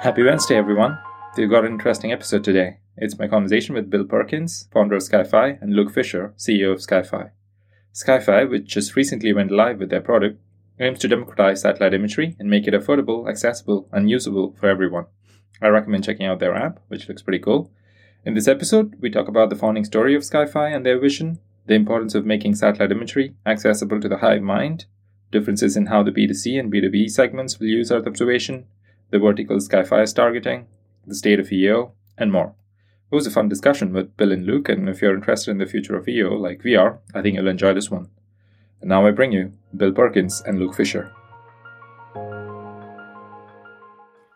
Happy Wednesday, everyone. We've got an interesting episode today. It's my conversation with Bill Perkins, founder of SkyFi, and Luke Fisher, CEO of SkyFi. SkyFi, which just recently went live with their product, aims to democratize satellite imagery and make it affordable, accessible, and usable for everyone. I recommend checking out their app, which looks pretty cool. In this episode, we talk about the founding story of SkyFi and their vision, the importance of making satellite imagery accessible to the hive mind, differences in how the B2C and B2B segments will use Earth observation, the vertical SkyFi is targeting, the state of EO, and more. It was a fun discussion with Bill and Luke, and if you're interested in the future of EO like we are, I think you'll enjoy this one. And now I bring you Bill Perkins and Luke Fisher.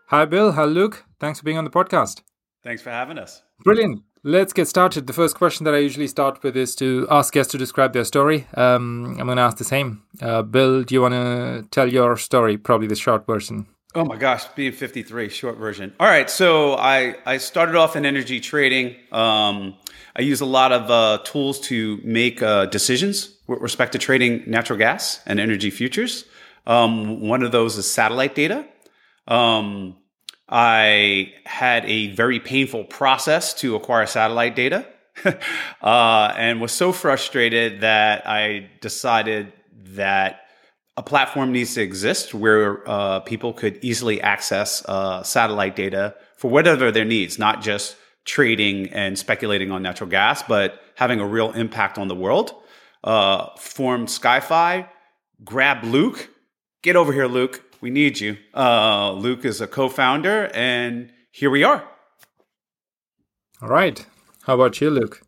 Hi, Bill. Hi, Luke. Thanks for being on the podcast. Thanks for having us. Brilliant. Let's get started. The first question that I usually start with is to ask guests to describe their story. Um, I'm going to ask the same. Uh, Bill, do you want to tell your story? Probably the short version. Oh my gosh, being 53, short version. All right, so I, I started off in energy trading. Um, I use a lot of uh, tools to make uh, decisions with respect to trading natural gas and energy futures. Um, one of those is satellite data. Um, I had a very painful process to acquire satellite data uh, and was so frustrated that I decided that a platform needs to exist where uh, people could easily access uh, satellite data for whatever their needs, not just trading and speculating on natural gas, but having a real impact on the world. Uh, formed SkyFi, grab Luke. Get over here, Luke. We need you. Uh, Luke is a co founder, and here we are. All right. How about you, Luke?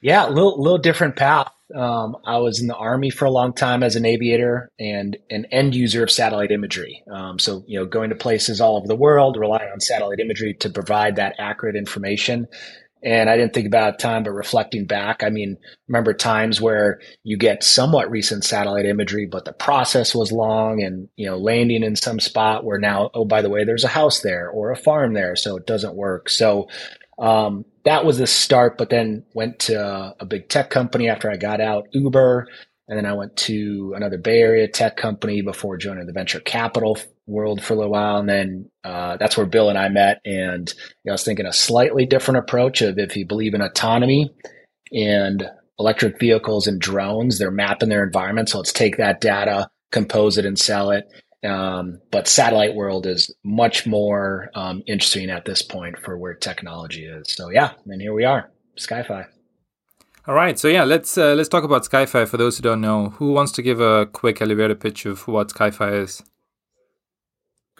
Yeah, a little, little different path. Um, I was in the Army for a long time as an aviator and an end user of satellite imagery. Um, so, you know, going to places all over the world, relying on satellite imagery to provide that accurate information. And I didn't think about time, but reflecting back, I mean, remember times where you get somewhat recent satellite imagery, but the process was long and, you know, landing in some spot where now, oh, by the way, there's a house there or a farm there. So it doesn't work. So, um, that was the start, but then went to a big tech company after I got out, Uber. And then I went to another Bay Area tech company before joining the venture capital world for a little while. And then uh, that's where Bill and I met. And you know, I was thinking a slightly different approach of if you believe in autonomy and electric vehicles and drones, they're mapping their environment. So let's take that data, compose it, and sell it. Um, but satellite world is much more um, interesting at this point for where technology is. So yeah, and here we are, SkyFi. All right, so yeah, let's uh, let's talk about SkyFi. For those who don't know, who wants to give a quick elevator pitch of what SkyFi is?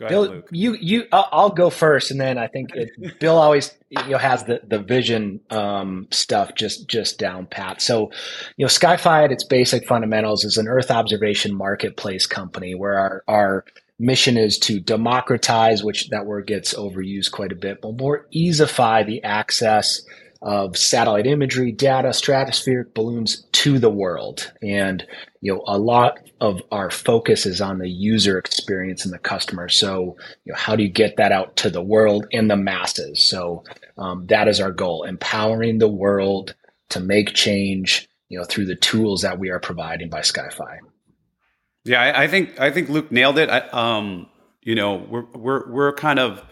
Go Bill, ahead, you you I'll go first, and then I think it, Bill always you know has the the vision um, stuff just just down pat. So, you know, SkyFi at its basic fundamentals is an Earth observation marketplace company where our our mission is to democratize, which that word gets overused quite a bit, but more easify the access of satellite imagery, data, stratospheric balloons to the world. And, you know, a lot of our focus is on the user experience and the customer. So, you know, how do you get that out to the world and the masses? So, um, that is our goal, empowering the world to make change, you know, through the tools that we are providing by SkyFi. Yeah, I, I think I think Luke nailed it. I, um, you know, we're we're we're kind of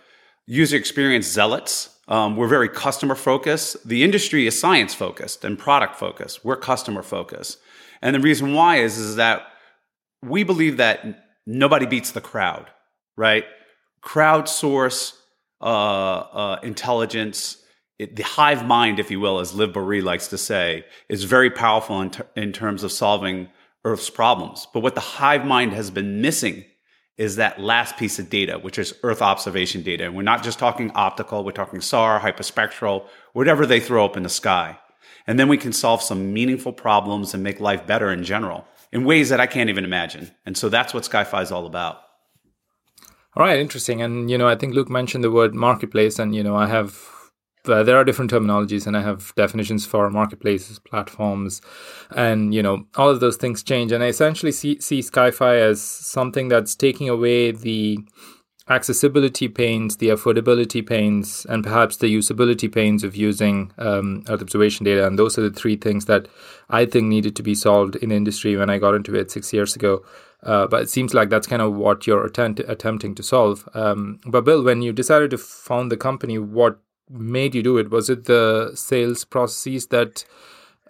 user experience zealots um, we're very customer focused. The industry is science focused and product focused. We're customer focused. And the reason why is, is that we believe that nobody beats the crowd, right? Crowdsource uh, uh, intelligence, it, the hive mind, if you will, as Liv Boeree likes to say, is very powerful in, ter- in terms of solving Earth's problems. But what the hive mind has been missing is that last piece of data, which is Earth observation data. And we're not just talking optical, we're talking SAR, hyperspectral, whatever they throw up in the sky. And then we can solve some meaningful problems and make life better in general in ways that I can't even imagine. And so that's what SkyFi is all about. All right, interesting. And, you know, I think Luke mentioned the word marketplace, and, you know, I have uh, there are different terminologies and i have definitions for marketplaces platforms and you know all of those things change and i essentially see, see skyfi as something that's taking away the accessibility pains, the affordability pains, and perhaps the usability pains of using um, Earth observation data. And those are the three things that I think needed to be solved in industry when I got into it six years ago. Uh, but it seems like that's kind of what you're attempt- attempting to solve. Um, but Bill, when you decided to found the company, what made you do it? Was it the sales processes that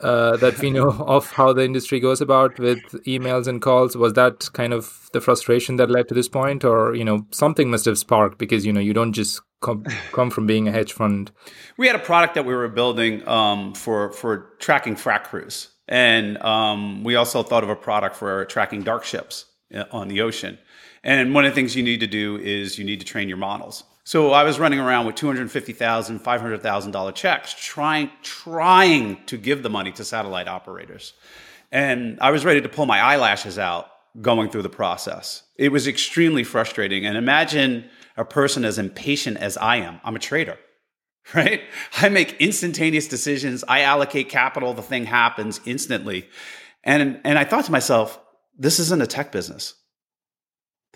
uh, that we know of how the industry goes about with emails and calls? Was that kind of the frustration that led to this point, or you know something must have sparked because you know you don't just come come from being a hedge fund. We had a product that we were building um, for for tracking frac crews, and um, we also thought of a product for tracking dark ships uh, on the ocean. And one of the things you need to do is you need to train your models. So I was running around with $250,000, $500,000 checks trying, trying to give the money to satellite operators. And I was ready to pull my eyelashes out going through the process. It was extremely frustrating. And imagine a person as impatient as I am. I'm a trader, right? I make instantaneous decisions. I allocate capital. The thing happens instantly. And, and I thought to myself, this isn't a tech business.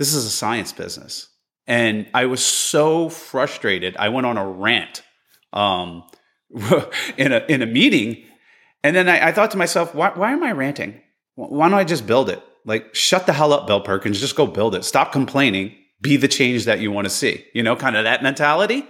This is a science business. And I was so frustrated. I went on a rant um, in, a, in a meeting. And then I, I thought to myself, why, why am I ranting? Why don't I just build it? Like, shut the hell up, Bill Perkins. Just go build it. Stop complaining. Be the change that you want to see. You know, kind of that mentality.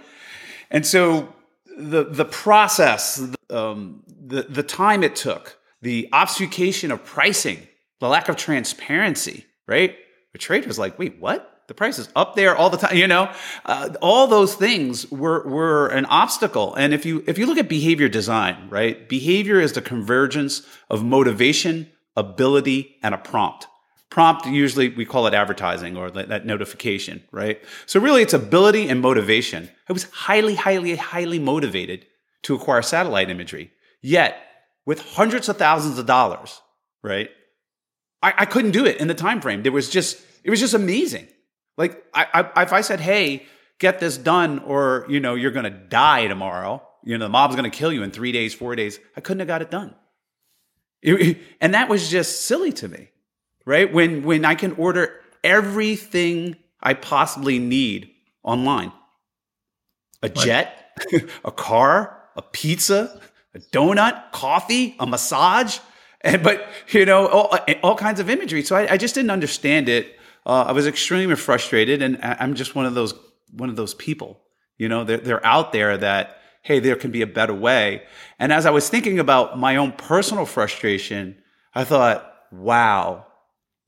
And so the the process, um, the the time it took, the obfuscation of pricing, the lack of transparency, right? The trader's like, wait, what? the price is up there all the time you know? Uh, all those things were were an obstacle. And if you if you look at behavior design right behavior is the convergence of motivation ability and a prompt. Prompt usually we call it advertising or that notification right? So really it's ability and motivation. I was highly highly highly motivated to acquire satellite imagery. Yet with hundreds of thousands of dollars right I, I couldn't do it in the time frame there was just it was just amazing like, I, I, if I said, "Hey, get this done," or you know, you're going to die tomorrow. You know, the mob's going to kill you in three days, four days. I couldn't have got it done. It, and that was just silly to me, right? When when I can order everything I possibly need online, a jet, a car, a pizza, a donut, coffee, a massage, and but you know all, all kinds of imagery. So I, I just didn't understand it uh, I was extremely frustrated, and I'm just one of those one of those people. You know, they're, they're out there that hey, there can be a better way. And as I was thinking about my own personal frustration, I thought, wow,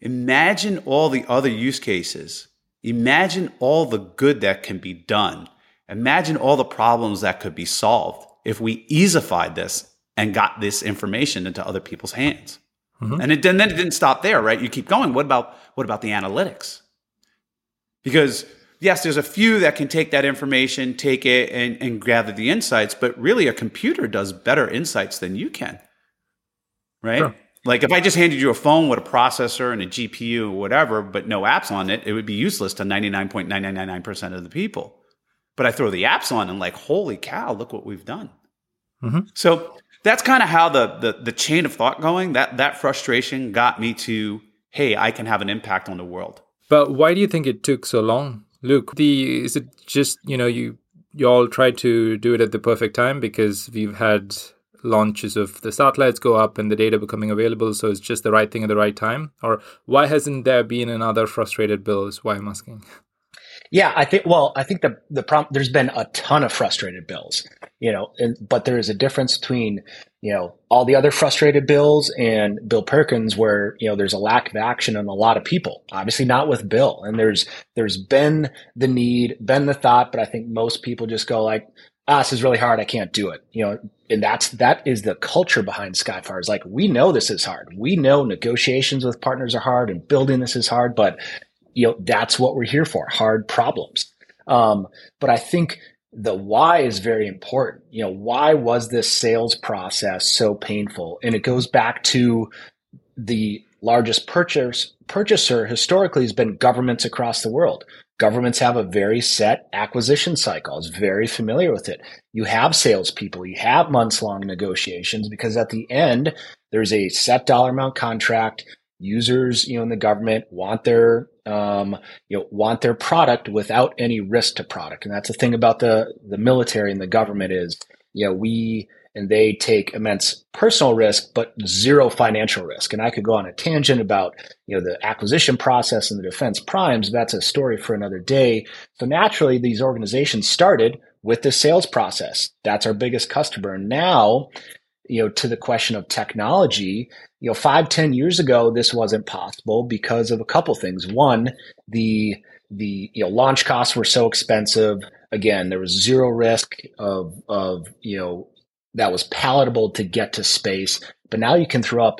imagine all the other use cases. Imagine all the good that can be done. Imagine all the problems that could be solved if we easified this and got this information into other people's hands. Mm-hmm. And, it, and then it didn't stop there, right? You keep going. What about what about the analytics? Because yes, there's a few that can take that information, take it, and, and gather the insights, but really a computer does better insights than you can, right? Sure. Like if I just handed you a phone with a processor and a GPU or whatever, but no apps on it, it would be useless to 99.9999% of the people. But I throw the apps on and like, holy cow, look what we've done. Mm-hmm. So that's kind of how the, the the chain of thought going that that frustration got me to hey i can have an impact on the world. But why do you think it took so long luke? The is it just you know you you all tried to do it at the perfect time because we've had launches of the satellites go up and the data becoming available so it's just the right thing at the right time? Or why hasn't there been another frustrated bill is why i'm asking yeah, I think. Well, I think the the problem. There's been a ton of frustrated bills, you know, and, but there is a difference between you know all the other frustrated bills and Bill Perkins, where you know there's a lack of action on a lot of people. Obviously, not with Bill, and there's there's been the need, been the thought, but I think most people just go like, ah, this is really hard. I can't do it. You know, and that's that is the culture behind SkyFi. Is like we know this is hard. We know negotiations with partners are hard, and building this is hard, but you know, that's what we're here for, hard problems. Um, but I think the why is very important. You know, why was this sales process so painful? And it goes back to the largest purchase, purchaser historically has been governments across the world. Governments have a very set acquisition cycle. It's very familiar with it. You have salespeople, you have months long negotiations because at the end, there's a set dollar amount contract users, you know, in the government want their um, you know want their product without any risk to product, and that's the thing about the the military and the government is you know we and they take immense personal risk but zero financial risk. And I could go on a tangent about you know the acquisition process and the defense primes. That's a story for another day. So naturally, these organizations started with the sales process. That's our biggest customer. And now you know, to the question of technology, you know, five, ten years ago, this wasn't possible because of a couple things. One, the the you know launch costs were so expensive. Again, there was zero risk of of you know that was palatable to get to space. But now you can throw up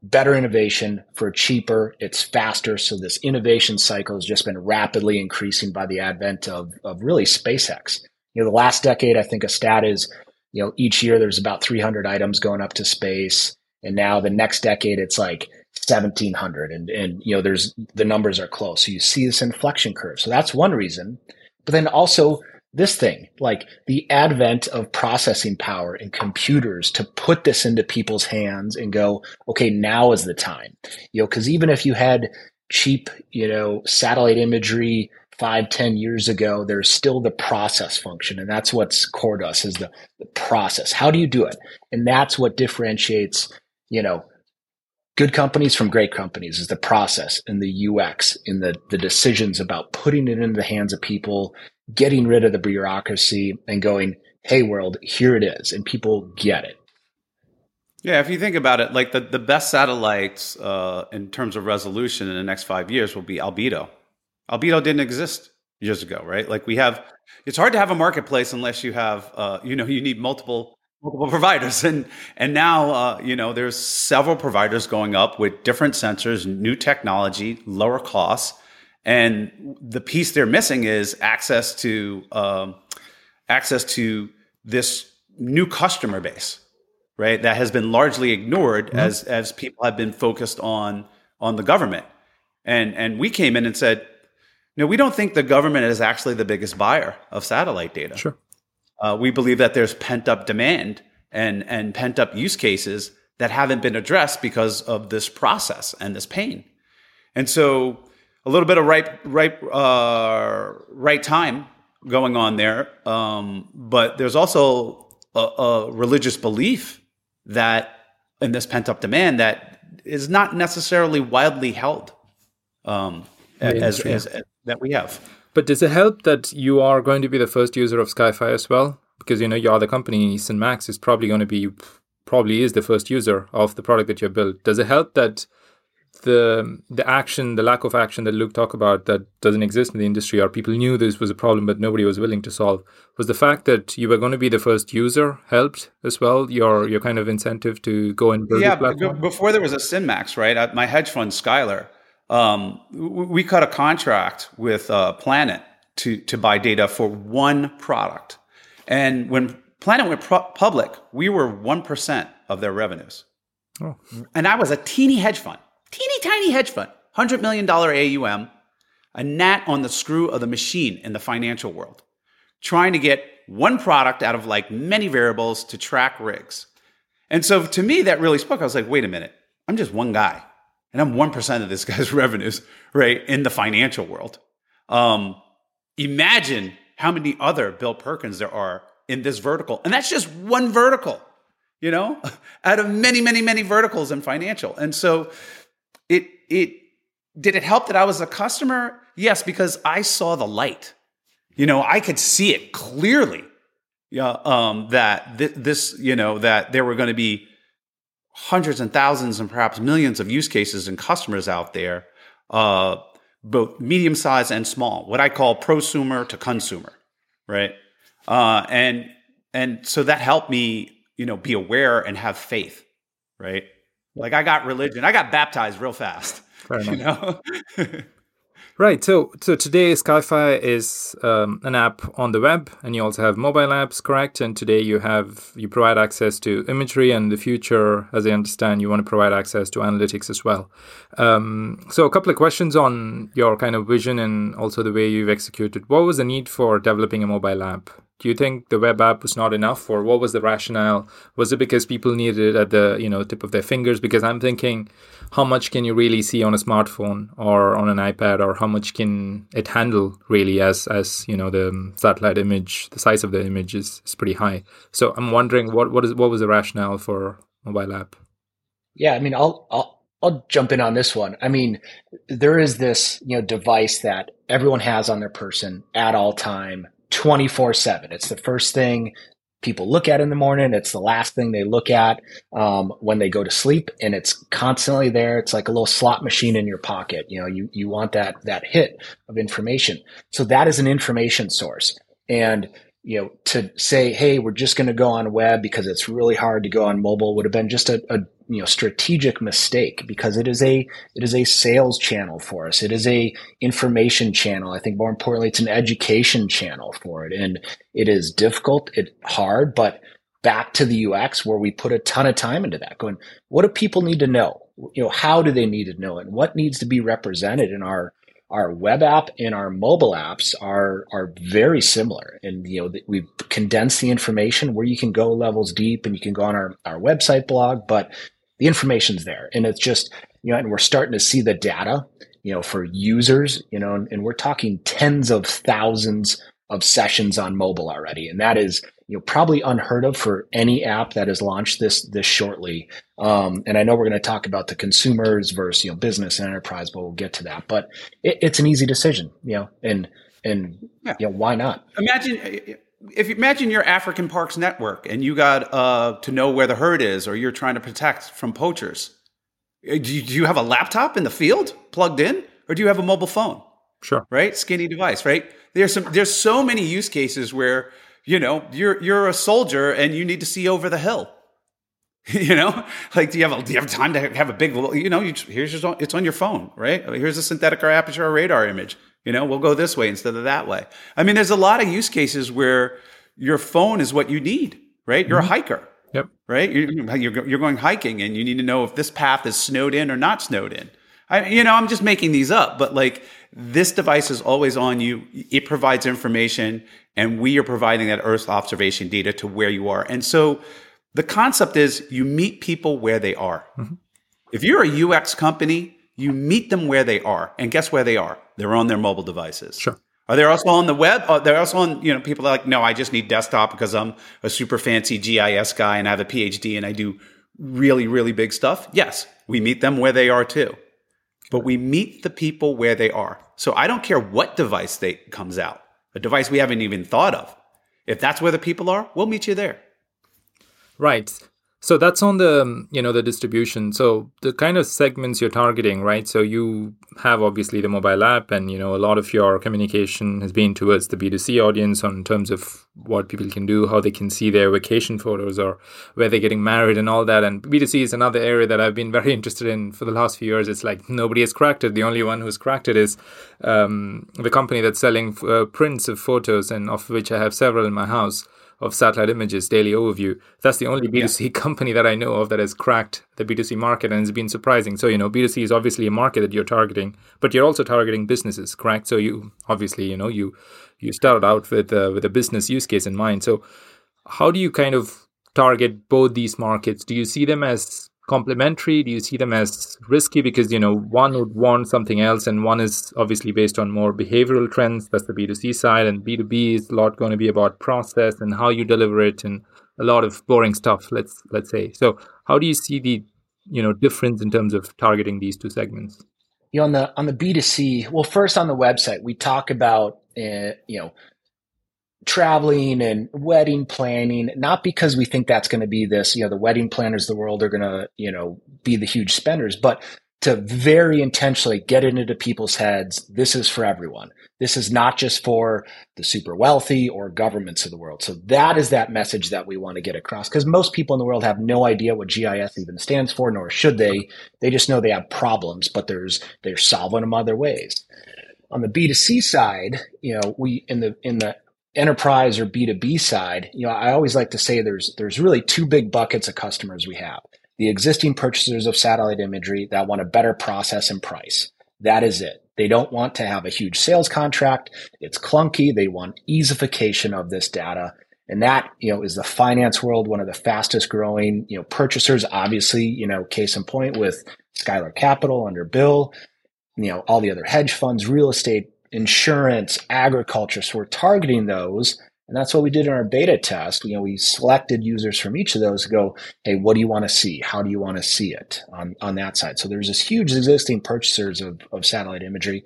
better innovation for cheaper. It's faster. So this innovation cycle has just been rapidly increasing by the advent of of really SpaceX. You know, the last decade, I think a stat is you know, each year there's about 300 items going up to space. And now the next decade, it's like 1700 and, and, you know, there's the numbers are close. So you see this inflection curve. So that's one reason. But then also this thing, like the advent of processing power and computers to put this into people's hands and go, okay, now is the time. You know, because even if you had cheap, you know, satellite imagery five, ten years ago, there's still the process function. And that's what's core to us is the, the process. How do you do it? And that's what differentiates, you know, good companies from great companies is the process and the UX and the, the decisions about putting it into the hands of people, getting rid of the bureaucracy and going, Hey world, here it is. And people get it. Yeah, if you think about it, like the, the best satellites uh, in terms of resolution in the next five years will be Albedo. Albedo didn't exist years ago, right? Like we have, it's hard to have a marketplace unless you have, uh, you know, you need multiple multiple providers, and and now, uh, you know, there's several providers going up with different sensors, new technology, lower costs, and the piece they're missing is access to um, access to this new customer base, right? That has been largely ignored mm-hmm. as as people have been focused on on the government, and and we came in and said no, we don't think the government is actually the biggest buyer of satellite data. Sure. Uh, we believe that there's pent up demand and, and pent up use cases that haven't been addressed because of this process and this pain. And so a little bit of right, right, uh, right time going on there. Um, but there's also a, a religious belief that in this pent up demand that is not necessarily widely held um, as, as, as, that we have. But does it help that you are going to be the first user of SkyFi as well? Because you know your other company, SynMax, is probably going to be probably is the first user of the product that you built. Does it help that the the action, the lack of action that Luke talked about that doesn't exist in the industry, or people knew this was a problem but nobody was willing to solve, was the fact that you were going to be the first user helped as well? Your your kind of incentive to go and build. Yeah, before there was a SynMax, right? Uh, my hedge fund, Skylar, um, we cut a contract with uh, Planet to to buy data for one product, and when Planet went pro- public, we were one percent of their revenues, oh. and I was a teeny hedge fund, teeny tiny hedge fund, hundred million dollar AUM, a gnat on the screw of the machine in the financial world, trying to get one product out of like many variables to track rigs. And so to me, that really spoke. I was like, wait a minute, I'm just one guy and I'm 1% of this guy's revenues, right, in the financial world. Um, imagine how many other Bill Perkins there are in this vertical. And that's just one vertical, you know, out of many, many, many verticals in financial. And so it, it, did it help that I was a customer? Yes, because I saw the light. You know, I could see it clearly. Yeah, um, that th- this, you know, that there were going to be hundreds and thousands and perhaps millions of use cases and customers out there, uh, both medium size and small, what I call prosumer to consumer, right? Uh, and and so that helped me, you know, be aware and have faith, right? Like I got religion, I got baptized real fast, you know. Right. So, so today SkyFi is um, an app on the web, and you also have mobile apps, correct? And today you have you provide access to imagery, and in the future, as I understand, you want to provide access to analytics as well. Um, so, a couple of questions on your kind of vision and also the way you've executed. What was the need for developing a mobile app? Do you think the web app was not enough, or what was the rationale? Was it because people needed it at the you know tip of their fingers? Because I'm thinking, how much can you really see on a smartphone or on an iPad, or how much can it handle really? As as you know, the satellite image, the size of the image is, is pretty high. So I'm wondering what what is what was the rationale for mobile app? Yeah, I mean, I'll I'll I'll jump in on this one. I mean, there is this you know device that everyone has on their person at all time 24 7. It's the first thing people look at in the morning. It's the last thing they look at um, when they go to sleep, and it's constantly there. It's like a little slot machine in your pocket. You know, you you want that that hit of information. So that is an information source, and you know, to say, hey, we're just going to go on web because it's really hard to go on mobile would have been just a, a you know strategic mistake because it is a it is a sales channel for us. It is a information channel. I think more importantly, it's an education channel for it, and it is difficult, it hard, but back to the UX where we put a ton of time into that. Going, what do people need to know? You know, how do they need to know it? What needs to be represented in our our web app and our mobile apps are are very similar and you know we've condensed the information where you can go levels deep and you can go on our, our website blog but the information's there and it's just you know and we're starting to see the data you know for users you know and, and we're talking tens of thousands of sessions on mobile already and that is you know probably unheard of for any app that is launched this this shortly. Um, and I know we're going to talk about the consumers versus you know business and enterprise, but we'll get to that. But it, it's an easy decision, you know, and and yeah. you know why not? Imagine if you imagine your African Parks network and you got uh, to know where the herd is, or you're trying to protect from poachers. Uh, do you, do you have a laptop in the field plugged in, or do you have a mobile phone? Sure. Right, skinny device. Right. There's some. There's so many use cases where you know, you're you're a soldier and you need to see over the hill. you know, like do you have a, do you have time to have a big you know, you, here's your it's on your phone, right? Here's a synthetic or aperture radar image. You know, we'll go this way instead of that way. I mean, there's a lot of use cases where your phone is what you need, right? You're mm-hmm. a hiker. Yep. Right? You're, you're going hiking and you need to know if this path is snowed in or not snowed in. I, you know, I'm just making these up, but like this device is always on you. It provides information and we are providing that Earth observation data to where you are. And so the concept is you meet people where they are. Mm-hmm. If you're a UX company, you meet them where they are. And guess where they are? They're on their mobile devices. Sure. Are they also on the web? Uh, are they also on, you know, people are like, no, I just need desktop because I'm a super fancy GIS guy and I have a PhD and I do really, really big stuff. Yes, we meet them where they are too. But we meet the people where they are. So I don't care what device they comes out a device we haven't even thought of. If that's where the people are, we'll meet you there. Right. So that's on the you know the distribution. So the kind of segments you're targeting, right? So you have obviously the mobile app, and you know a lot of your communication has been towards the B2C audience on terms of what people can do, how they can see their vacation photos, or where they're getting married, and all that. And B2C is another area that I've been very interested in for the last few years. It's like nobody has cracked it. The only one who's cracked it is um, the company that's selling uh, prints of photos, and of which I have several in my house of satellite images daily overview. That's the only B2C yeah. company that I know of that has cracked the B2C market and it's been surprising. So, you know, B2C is obviously a market that you're targeting, but you're also targeting businesses, correct? So you obviously, you know, you you started out with uh, with a business use case in mind. So how do you kind of target both these markets? Do you see them as complementary? Do you see them as risky because you know one would want something else, and one is obviously based on more behavioral trends. That's the B two C side, and B two B is a lot going to be about process and how you deliver it, and a lot of boring stuff. Let's let's say. So, how do you see the you know difference in terms of targeting these two segments? You know, on the on the B two C, well, first on the website, we talk about uh, you know traveling and wedding planning, not because we think that's going to be this, you know, the wedding planners of the world are going to, you know, be the huge spenders, but to very intentionally get it into people's heads. This is for everyone. This is not just for the super wealthy or governments of the world. So that is that message that we want to get across because most people in the world have no idea what GIS even stands for, nor should they. They just know they have problems, but there's, they're solving them other ways. On the B2C side, you know, we, in the, in the enterprise or B2B side, you know, I always like to say there's there's really two big buckets of customers we have. The existing purchasers of satellite imagery that want a better process and price. That is it. They don't want to have a huge sales contract. It's clunky. They want easification of this data. And that, you know, is the finance world, one of the fastest growing, you know, purchasers, obviously, you know, case in point with Skylar Capital under Bill, you know, all the other hedge funds, real estate, insurance, agriculture. So we're targeting those. And that's what we did in our beta test. You know, we selected users from each of those to go, hey, what do you want to see? How do you want to see it on, on that side? So there's this huge existing purchasers of, of satellite imagery.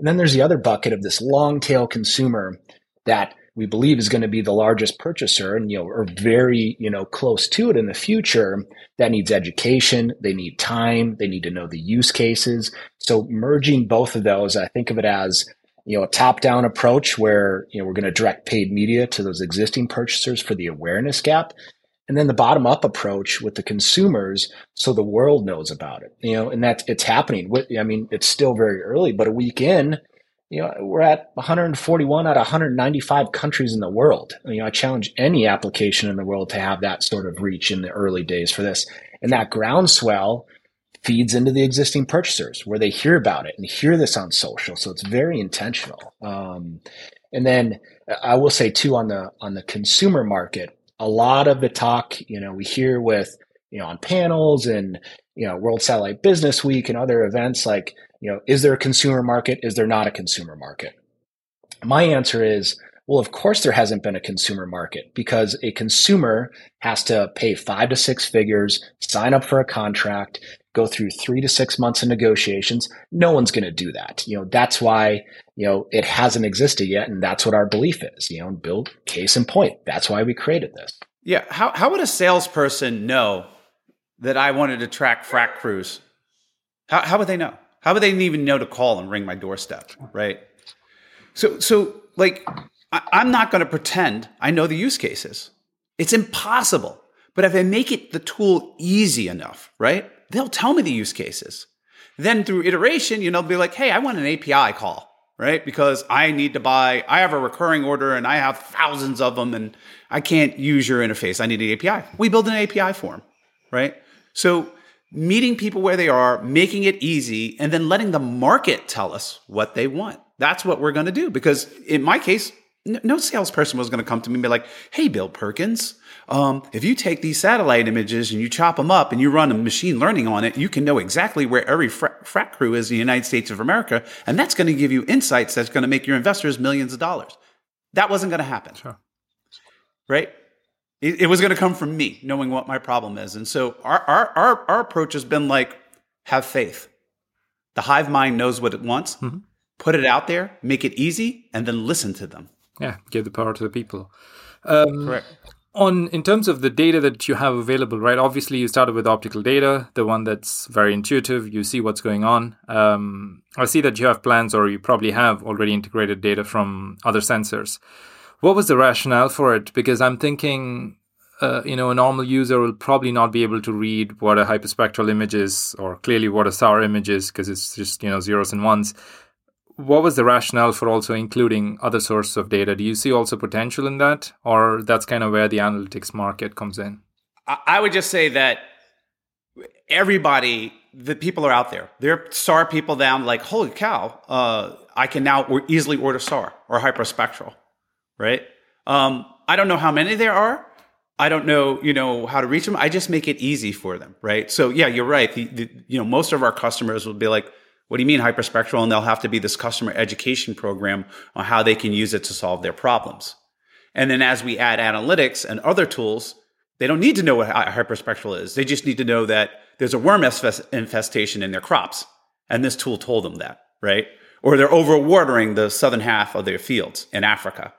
And then there's the other bucket of this long tail consumer that we believe is going to be the largest purchaser and you know are very you know close to it in the future that needs education they need time they need to know the use cases. So merging both of those i think of it as you know a top down approach where you know we're going to direct paid media to those existing purchasers for the awareness gap. And then the bottom up approach with the consumers so the world knows about it you know and that it's happening. I mean it's still very early but a week in you know, we're at 141 out of 195 countries in the world. You know, I challenge any application in the world to have that sort of reach in the early days for this. And that groundswell feeds into the existing purchasers where they hear about it and hear this on social. So it's very intentional. Um, and then I will say too on the on the consumer market, a lot of the talk, you know, we hear with you know on panels and you know World Satellite Business Week and other events like you know, is there a consumer market? Is there not a consumer market? My answer is, well, of course there hasn't been a consumer market because a consumer has to pay five to six figures, sign up for a contract, go through three to six months of negotiations. No one's going to do that. You know, that's why, you know, it hasn't existed yet. And that's what our belief is, you know, build case in point. That's why we created this. Yeah. How, how would a salesperson know that I wanted to track frac crews? How, how would they know? How would they even know to call and ring my doorstep, right? So, so like, I, I'm not going to pretend I know the use cases. It's impossible. But if I make it the tool easy enough, right? They'll tell me the use cases. Then through iteration, you know, they'll be like, hey, I want an API call, right? Because I need to buy, I have a recurring order and I have thousands of them and I can't use your interface. I need an API. We build an API for them, right? So meeting people where they are, making it easy, and then letting the market tell us what they want. That's what we're going to do. Because in my case, no salesperson was going to come to me and be like, "Hey, Bill Perkins, um, if you take these satellite images and you chop them up and you run a machine learning on it, you can know exactly where every frac, crew is in the United States of America, and that's going to give you insights that's going to make your investors millions of dollars." That wasn't going to happen, sure. right? It, it was going to come from me, knowing what my problem is. And so our, our, our, our approach has been like, have faith. The hive mind knows what it wants. Mm-hmm. Put it out there, make it easy, and then listen to them. Yeah, give the power to the people. Um, Correct. On in terms of the data that you have available, right? Obviously, you started with optical data, the one that's very intuitive. You see what's going on. Um, I see that you have plans, or you probably have already integrated data from other sensors. What was the rationale for it? Because I'm thinking, uh, you know, a normal user will probably not be able to read what a hyperspectral image is, or clearly what a SAR image is, because it's just you know zeros and ones. What was the rationale for also including other sources of data? Do you see also potential in that, or that's kind of where the analytics market comes in? I would just say that everybody, the people are out there. There are SAR people down like, holy cow, uh, I can now easily order SAR or hyperspectral right? Um, I don't know how many there are. I don't know, you know, how to reach them. I just make it easy for them, right? So yeah, you're right. The, the, you know, most of our customers will be like, "What do you mean hyperspectral?" And they'll have to be this customer education program on how they can use it to solve their problems. And then as we add analytics and other tools, they don't need to know what hyperspectral is. They just need to know that there's a worm infestation in their crops, and this tool told them that, right? Or they're overwatering the southern half of their fields in Africa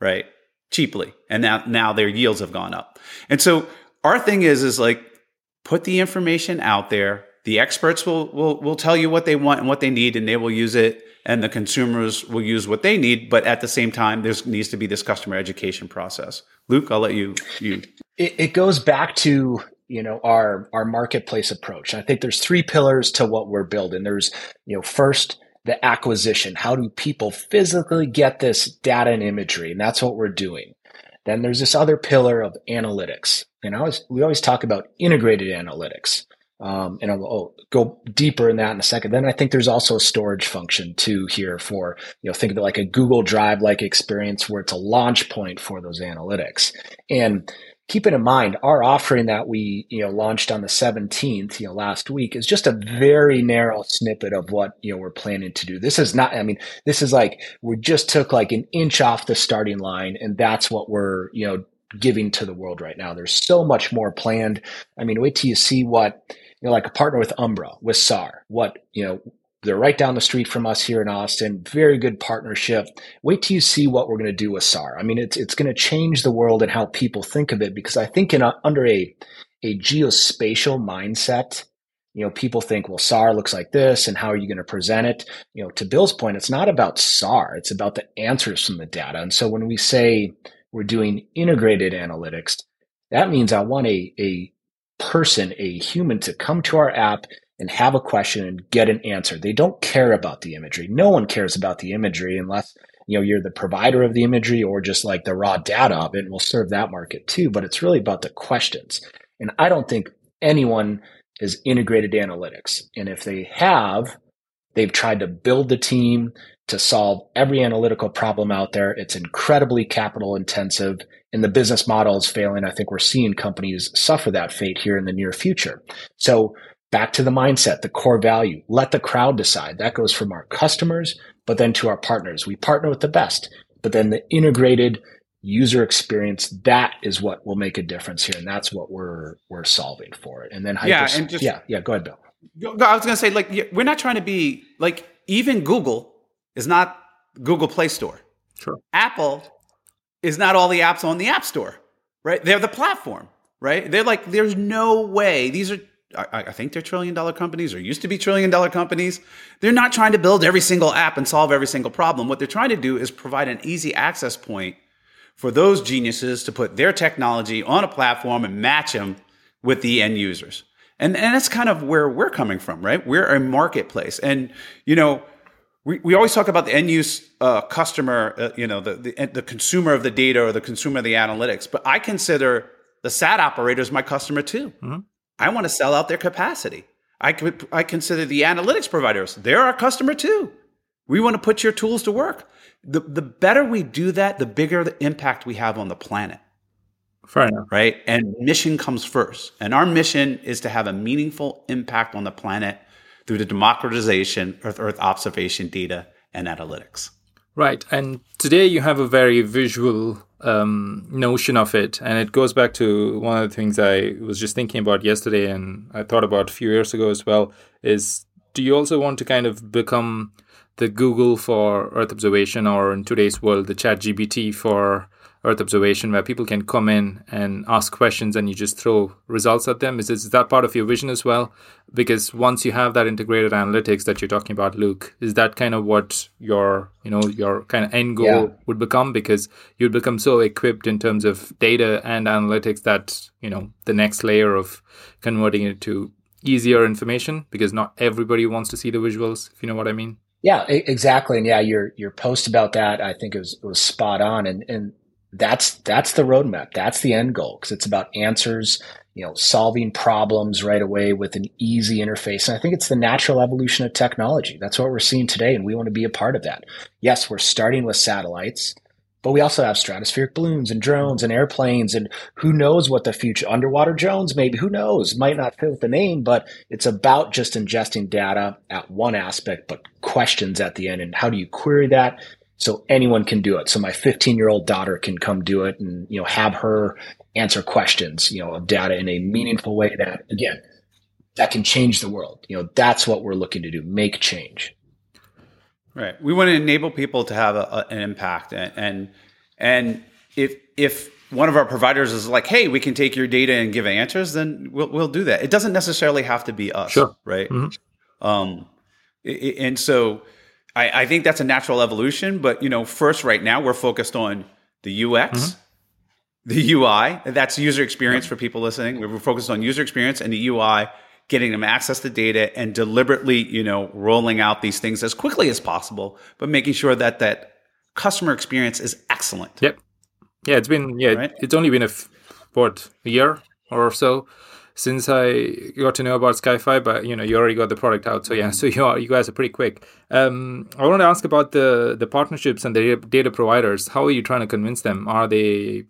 right? Cheaply. And now, now their yields have gone up. And so our thing is, is like put the information out there. The experts will, will, will tell you what they want and what they need and they will use it. And the consumers will use what they need. But at the same time, there needs to be this customer education process. Luke, I'll let you, you. It, it goes back to, you know, our, our marketplace approach. I think there's three pillars to what we're building. There's, you know, first, the acquisition. How do people physically get this data and imagery? And that's what we're doing. Then there's this other pillar of analytics. And I always, we always talk about integrated analytics. Um, and I'll, I'll, go deeper in that in a second. Then I think there's also a storage function too here for, you know, think of it like a Google Drive like experience where it's a launch point for those analytics. And keeping in mind our offering that we you know launched on the 17th you know last week is just a very narrow snippet of what you know we're planning to do. This is not i mean this is like we just took like an inch off the starting line and that's what we're you know giving to the world right now. There's so much more planned. I mean wait till you see what you know like a partner with umbra with sar what you know they're right down the street from us here in Austin. Very good partnership. Wait till you see what we're going to do with SAR. I mean, it's it's going to change the world and how people think of it because I think in a, under a a geospatial mindset, you know, people think, well, SAR looks like this, and how are you going to present it? You know, to Bill's point, it's not about SAR; it's about the answers from the data. And so when we say we're doing integrated analytics, that means I want a a person, a human, to come to our app and have a question and get an answer. They don't care about the imagery. No one cares about the imagery unless you know you're the provider of the imagery or just like the raw data of it and we'll serve that market too. But it's really about the questions. And i don't think anyone has integrated analytics. And if they have they've tried to build the team to solve every analytical problem out there. It's incredibly capital intensive and the business model is failing. I think we're seeing companies suffer that fate here in the near future. So back to the mindset, the core value. Let the crowd decide. That goes from our customers, but then to our partners. We partner with the best, but then the integrated user experience, that is what will make a difference here. And that's what we're we're solving for it. And then yeah, and just, yeah, yeah, go ahead, Bill. I was gonna say, like, we're not trying to be like even Google is not Google Play Store. Sure. Apple is not all the apps on the App Store, right? They're the platform, right? They're like, there's no way. These are I, I, think they're trillion dollar companies or used to be trillion dollar companies. They're not trying to build every single app and solve every single problem. What they're trying to do is provide an easy access point for those geniuses to put their technology on a platform and match them with the end users. And, and that's kind of where we're coming from, right? We're a marketplace. And, you know, we, we always talk about the end use uh, customer, uh, you know, the, the, the consumer of the data or the consumer of the analytics, but I consider the SAT operators my customer too. Mm-hmm. I want to sell out their capacity. I, I consider the analytics providers, they're our customer too. We want to put your tools to work. The, the better we do that, the bigger the impact we have on the planet. Fair enough. Right? And mission comes first. And our mission is to have a meaningful impact on the planet through the democratization of Earth observation data and analytics. Right. And today you have a very visual um, notion of it. And it goes back to one of the things I was just thinking about yesterday and I thought about a few years ago as well is do you also want to kind of become the Google for Earth observation or in today's world, the chat GPT for Earth observation where people can come in and ask questions and you just throw results at them? Is, is that part of your vision as well? Because once you have that integrated analytics that you're talking about, Luke, is that kind of what your you know your kind of end goal yeah. would become? Because you'd become so equipped in terms of data and analytics that you know the next layer of converting it to easier information because not everybody wants to see the visuals, if you know what I mean. Yeah, exactly. And yeah, your your post about that I think it was was spot on. And and that's that's the roadmap. That's the end goal because it's about answers, you know, solving problems right away with an easy interface. And I think it's the natural evolution of technology. That's what we're seeing today, and we want to be a part of that. Yes, we're starting with satellites, but we also have stratospheric balloons and drones and airplanes, and who knows what the future underwater drones maybe who knows might not fit with the name, but it's about just ingesting data at one aspect, but questions at the end. And how do you query that? So anyone can do it. So my 15 year old daughter can come do it and, you know, have her answer questions, you know, of data in a meaningful way that again, that can change the world. You know, that's what we're looking to do, make change. Right. We want to enable people to have a, a, an impact and, and, and if, if one of our providers is like, Hey, we can take your data and give answers, then we'll, we'll do that. It doesn't necessarily have to be us. Sure. Right. Mm-hmm. Um, and so, I, I, think that's a natural evolution. But you know, first, right now, we're focused on the UX, mm-hmm. the UI. That's user experience for people listening. We're focused on user experience and the UI, getting them access to data, and deliberately, you know, rolling out these things as quickly as possible, but making sure that that customer experience is excellent. Yep. Yeah, it's been yeah, right? it's only been a what a year or so since I got to know about SkyFi, but you know, you already got the product out, so yeah, so you are, you guys are pretty quick. Um, I want to ask about the the partnerships and the data providers. How are you trying to convince them? Are they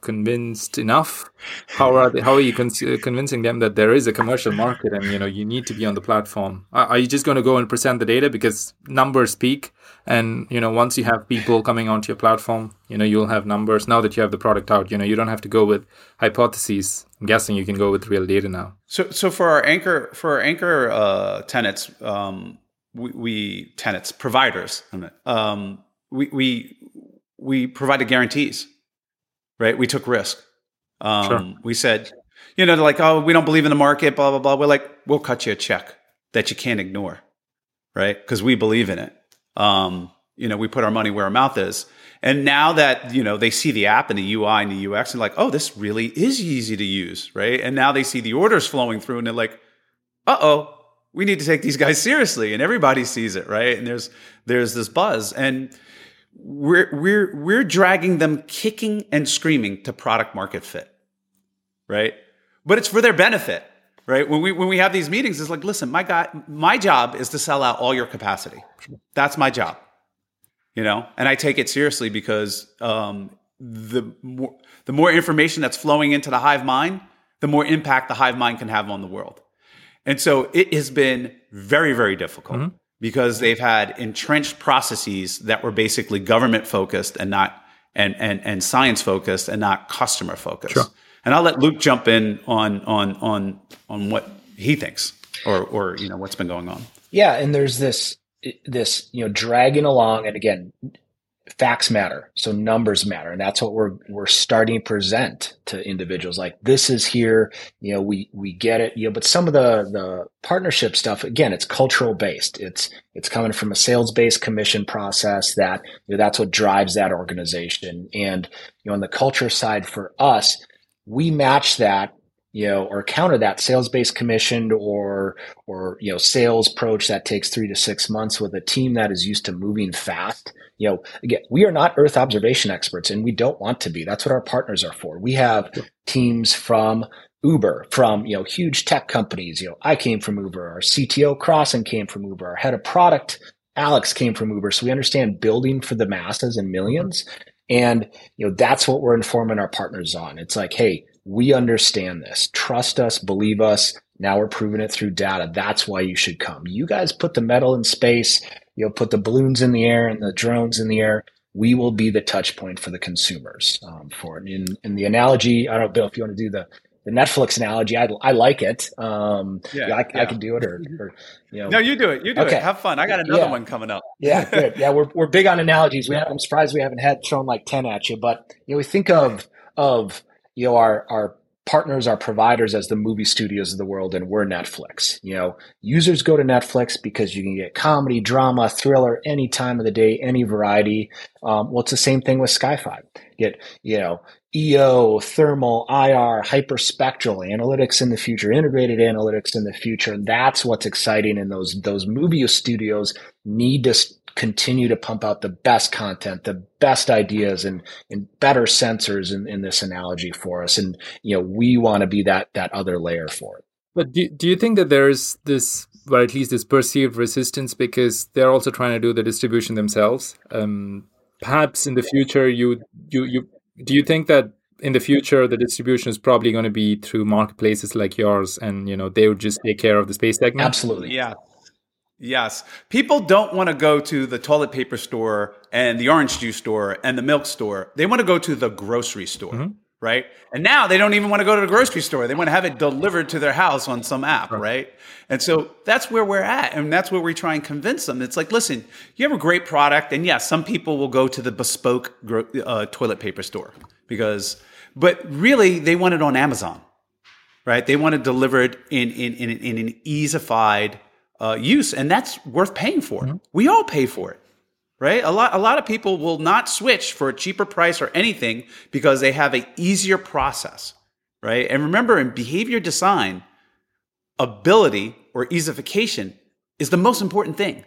convinced enough? How are they, how are you con- convincing them that there is a commercial market and you know you need to be on the platform? Are, are you just going to go and present the data because numbers speak? And you know once you have people coming onto your platform, you know you'll have numbers. Now that you have the product out, you know you don't have to go with hypotheses. I'm guessing you can go with real data now. So so for our anchor for our anchor uh, tenants, um, we, we tenants providers, um, we we we provided guarantees right? We took risk. Um, sure. We said, you know, like, oh, we don't believe in the market, blah, blah, blah. We're like, we'll cut you a check that you can't ignore, right? Because we believe in it. Um, you know, we put our money where our mouth is. And now that, you know, they see the app and the UI and the UX and like, oh, this really is easy to use, right? And now they see the orders flowing through and they're like, uh oh, we need to take these guys seriously. And everybody sees it, right? And there's, there's this buzz. And, we're we're we're dragging them kicking and screaming to product market fit right but it's for their benefit right? When we when we have these meetings it's like listen my guy my job is to sell out all your capacity. That's my job you know? And i take it seriously because um, the more the more information that's flowing into the hive mind the more impact the hive mind can have on the world. And so it has been very very difficult mm-hmm. because they've had entrenched processes that were basically government focused and not and and and science focused and not customer focused. Sure. And I'll let Luke jump in on on on on what he thinks or or you know what's been going on. Yeah, and there's this this you know dragging along and again facts matter so numbers matter and that's what we're we're starting to present to individuals like this is here you know we we get it you know but some of the the partnership stuff again it's cultural based it's it's coming from a sales based commission process that you know, that's what drives that organization and you know on the culture side for us we match that you know, or counter that sales based commissioned or or you know sales approach that takes three to six months with a team that is used to moving fast. You know, again, we are not Earth observation experts, and we don't want to be. That's what our partners are for. We have teams from Uber, from you know huge tech companies. You know, I came from Uber. Our CTO Crossen came from Uber. Our head of product Alex came from Uber. So we understand building for the masses and millions. And you know that's what we're informing our partners on. It's like, hey, we understand this. Trust us, believe us. Now we're proving it through data. That's why you should come. You guys put the metal in space, you know, put the balloons in the air and the drones in the air. We will be the touch point for the consumers um, for it. In, in the analogy, I don't know, Bill, if you want to do the the Netflix analogy, I, I like it. Um, yeah, yeah, I, yeah. I, can do it, or, or, you know. No, you do it. You do okay. it. Have fun. I got another yeah. one coming up. yeah, good. Yeah, we're we're big on analogies. We have, I'm surprised we haven't had thrown like ten at you, but you know, we think of of you know our our partners our providers as the movie studios of the world and we're netflix you know users go to netflix because you can get comedy drama thriller any time of the day any variety um, well it's the same thing with SkyFi get you know eo thermal ir hyperspectral analytics in the future integrated analytics in the future and that's what's exciting and those those movie studios need to continue to pump out the best content, the best ideas and, and better sensors in, in this analogy for us. And, you know, we want to be that, that other layer for it. But do, do you think that there's this, or at least this perceived resistance because they're also trying to do the distribution themselves? Um, perhaps in the future, you, you, you, do you think that in the future the distribution is probably going to be through marketplaces like yours and you know they would just take care of the space segment absolutely yeah Yes. People don't want to go to the toilet paper store and the orange juice store and the milk store. They want to go to the grocery store, mm-hmm. Right? And now they don't even want to go to the grocery store. They want to have it delivered to their house on some app, right? right? And so that's where we're at. And that's where we try and convince them. It's like, listen, you have a great product. And yes, some people will go to the bespoke uh, toilet paper store because, but really they want it on Amazon, right? They want it delivered in, in, in, in an easified, uh, use, and that's worth paying for. Mm-hmm. We all pay for it, right? A lot, a lot of people will not switch for a cheaper price or anything because they have an easier process, right? And remember, in behavior design, ability or easification is the most important thing.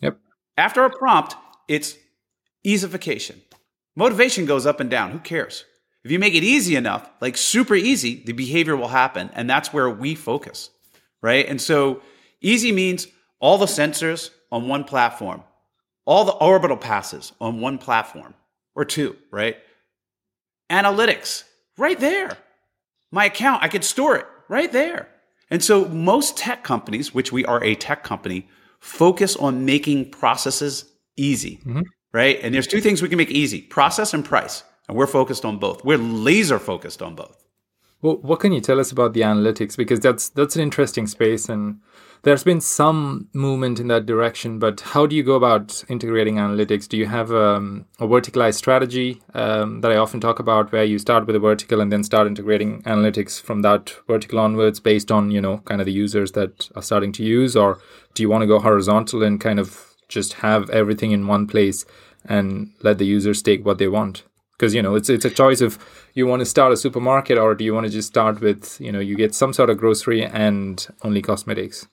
Yep. After a prompt, it's easification. Motivation goes up and down. Who cares? If you make it easy enough, like super easy, the behavior will happen. And that's where we focus, right? And so easy means all the sensors on one platform, all the orbital passes on one platform or two, right? Analytics right there. My account, I could store it right there. And so most tech companies, which we are a tech company, focus on making processes easy, mm-hmm. right? And there's two things we can make easy process and price. And we're focused on both. We're laser focused on both. Well, what can you tell us about the analytics? Because that's that's an interesting space, and there's been some movement in that direction. But how do you go about integrating analytics? Do you have um, a verticalized strategy um, that I often talk about, where you start with a vertical and then start integrating analytics from that vertical onwards, based on you know kind of the users that are starting to use, or do you want to go horizontal and kind of just have everything in one place and let the users take what they want? because you know it's it's a choice of you want to start a supermarket or do you want to just start with you know you get some sort of grocery and only cosmetics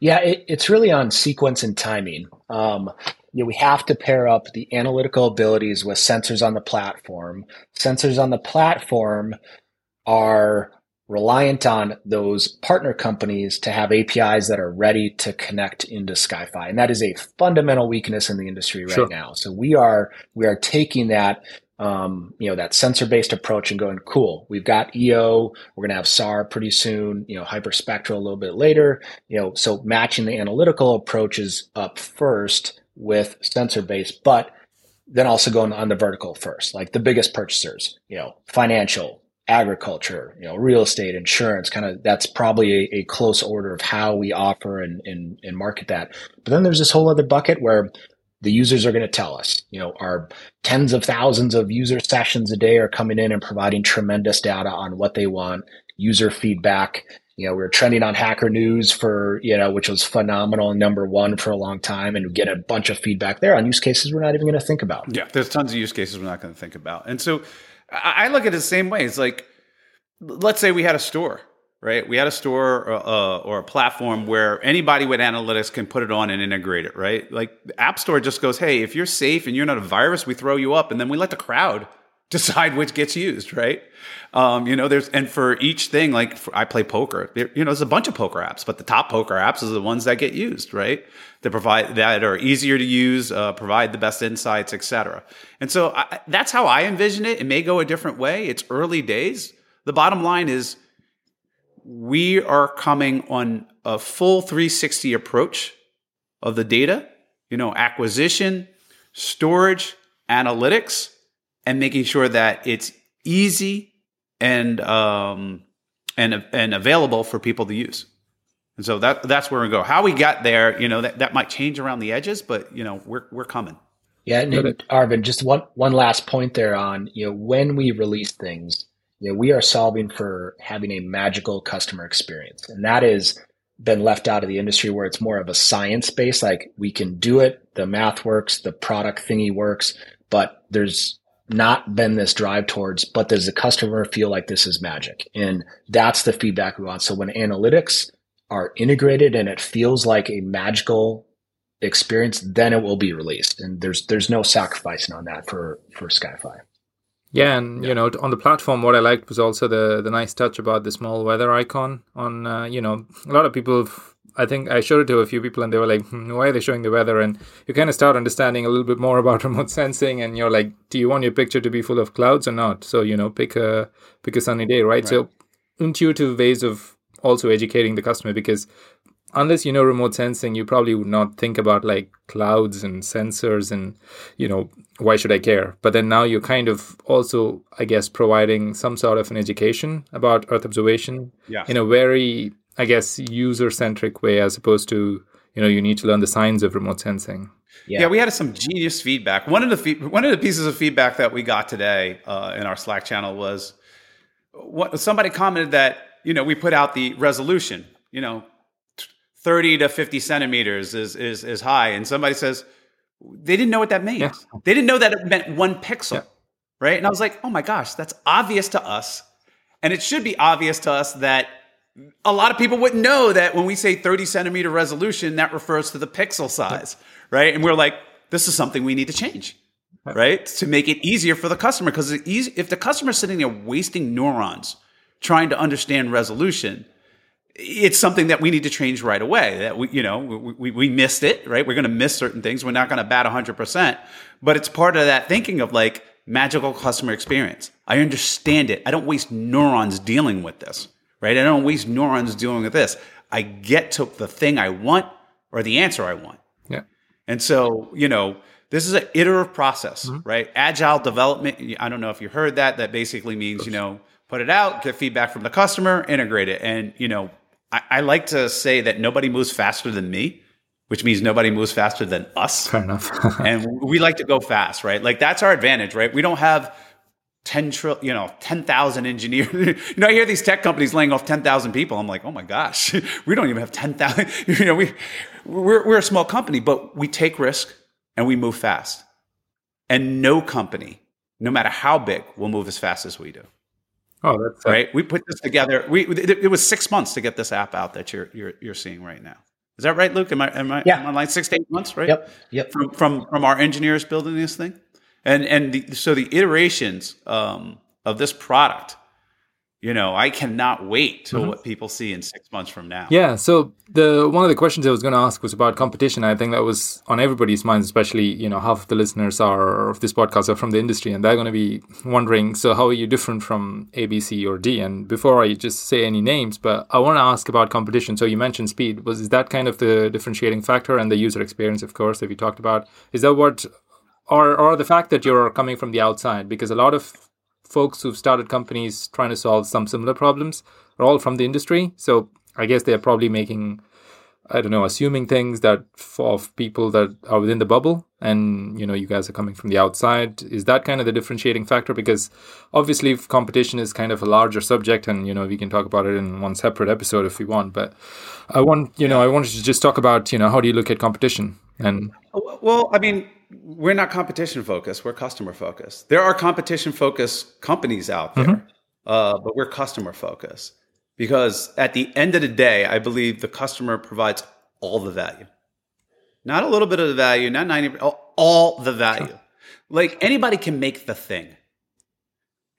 yeah it, it's really on sequence and timing um, you know, we have to pair up the analytical abilities with sensors on the platform sensors on the platform are reliant on those partner companies to have APIs that are ready to connect into SkyFi. And that is a fundamental weakness in the industry right sure. now. So we are we are taking that um, you know, that sensor based approach and going, cool, we've got EO, we're going to have SAR pretty soon, you know, hyperspectral a little bit later, you know, so matching the analytical approaches up first with sensor based, but then also going on the vertical first, like the biggest purchasers, you know, financial, agriculture, you know, real estate, insurance, kind of that's probably a, a, close order of how we offer and, and, and market that. But then there's this whole other bucket where the users are going to tell us. You know, our tens of thousands of user sessions a day are coming in and providing tremendous data on what they want, user feedback. You know, we are trending on Hacker News for, you know, which was phenomenal number one for a long time and we get a bunch of feedback there on use cases we're not even going to think about. Yeah, there's tons of use cases we're not going to think about. And so I look at it the same way. It's like, let's say we had a store right? We had a store uh, or a platform where anybody with analytics can put it on and integrate it, right? Like the App Store just goes, hey, if you're safe and you're not a virus, we throw you up, and then we let the crowd decide which gets used, right? Um, you know, there's and for each thing, like for, I play poker, there, you know, there's a bunch of poker apps, but the top poker apps are the ones that get used, right? That provide that are easier to use, uh, provide the best insights, etc. And so I, that's how I envision it. It may go a different way. It's early days. The bottom line is we are coming on a full 360 approach of the data, you know, acquisition, storage, analytics, and making sure that it's easy and um, and and available for people to use. And so that that's where we go. How we got there, you know, that, that might change around the edges, but you know, we're we're coming. Yeah, and Arvind, just one one last point there on you know when we release things, you know, we are solving for having a magical customer experience. And that has been left out of the industry where it's more of a science base. Like we can do it. The math works. The product thingy works, but there's not been this drive towards, but does the customer feel like this is magic? And that's the feedback we want. So when analytics are integrated and it feels like a magical experience, then it will be released. And there's, there's no sacrificing on that for, for SkyFi. Yeah, and yeah. you know, on the platform, what I liked was also the the nice touch about the small weather icon. On uh, you know, a lot of people, I think I showed it to a few people, and they were like, hmm, "Why are they showing the weather?" And you kind of start understanding a little bit more about remote sensing, and you're like, "Do you want your picture to be full of clouds or not?" So you know, pick a pick a sunny day, right? right. So intuitive ways of also educating the customer because unless you know remote sensing, you probably would not think about like clouds and sensors and, you know, why should I care? But then now you're kind of also, I guess, providing some sort of an education about Earth observation yeah. in a very, I guess, user centric way as opposed to, you know, you need to learn the science of remote sensing. Yeah. yeah, we had some genius feedback. One of the fe- one of the pieces of feedback that we got today uh, in our Slack channel was what somebody commented that you know we put out the resolution. You know, 30 to 50 centimeters is, is, is high. And somebody says, they didn't know what that means. Yeah. They didn't know that it meant one pixel. Yeah. Right. And I was like, oh my gosh, that's obvious to us. And it should be obvious to us that a lot of people wouldn't know that when we say 30 centimeter resolution, that refers to the pixel size. Right. And we're like, this is something we need to change. right? To make it easier for the customer. Because if the customer's sitting there wasting neurons trying to understand resolution, it's something that we need to change right away. That we, you know, we, we, missed it, right? We're going to miss certain things. We're not going to bat 100%. But it's part of that thinking of like magical customer experience. I understand it. I don't waste neurons dealing with this, right? I don't waste neurons dealing with this. I get to the thing I want or the answer I want. Yeah. And so, you know, this is an iterative process, mm-hmm. right? Agile development. I don't know if you heard that. That basically means, you know, put it out, get feedback from the customer, integrate it. And, you know, I, I like to say that nobody moves faster than me which means nobody moves faster than us. Fair enough. and we like to go fast, right? Like that's our advantage, right? We don't have 10 trillion, you know, 10,000 engineers. you know, I hear these tech companies laying off 10,000 people. I'm like, oh my gosh, we don't even have 10,000. You know, we, we're, we're a small company, but we take risk and we move fast. And no company, no matter how big, will move as fast as we do. Oh, that's right. We put this together. We it, it, was six months to get this app out that you're you're you're seeing right now. Is that right, Luke? Am I am I, yeah. am I like six to eight months, right? Yep. Yep. From from from our engineers building this thing, and and the, so the iterations um, of this product you know, I cannot wait till mm-hmm. what people see in six months from now. Yeah. So the one of the questions I was going to ask was about competition. I think that was on everybody's minds, especially you know half of the listeners are of this podcast are from the industry, and they're going to be wondering. So how are you different from A, B, C, or D? And before I just say any names, but I want to ask about competition. So you mentioned speed. Was is that kind of the differentiating factor and the user experience, of course, that we talked about? Is that what or or the fact that you're coming from the outside because a lot of folks who've started companies trying to solve some similar problems are all from the industry. So I guess they're probably making, I don't know, assuming things that of people that are within the bubble. And, you know, you guys are coming from the outside. Is that kind of the differentiating factor? Because obviously competition is kind of a larger subject and, you know, we can talk about it in one separate episode if we want. But I want, you know, I wanted to just talk about, you know, how do you look at competition? And well, I mean, we're not competition focused. We're customer focused. There are competition focused companies out there, mm-hmm. uh, but we're customer focused because at the end of the day, I believe the customer provides all the value, not a little bit of the value, not 90, all the value. Sure. Like anybody can make the thing.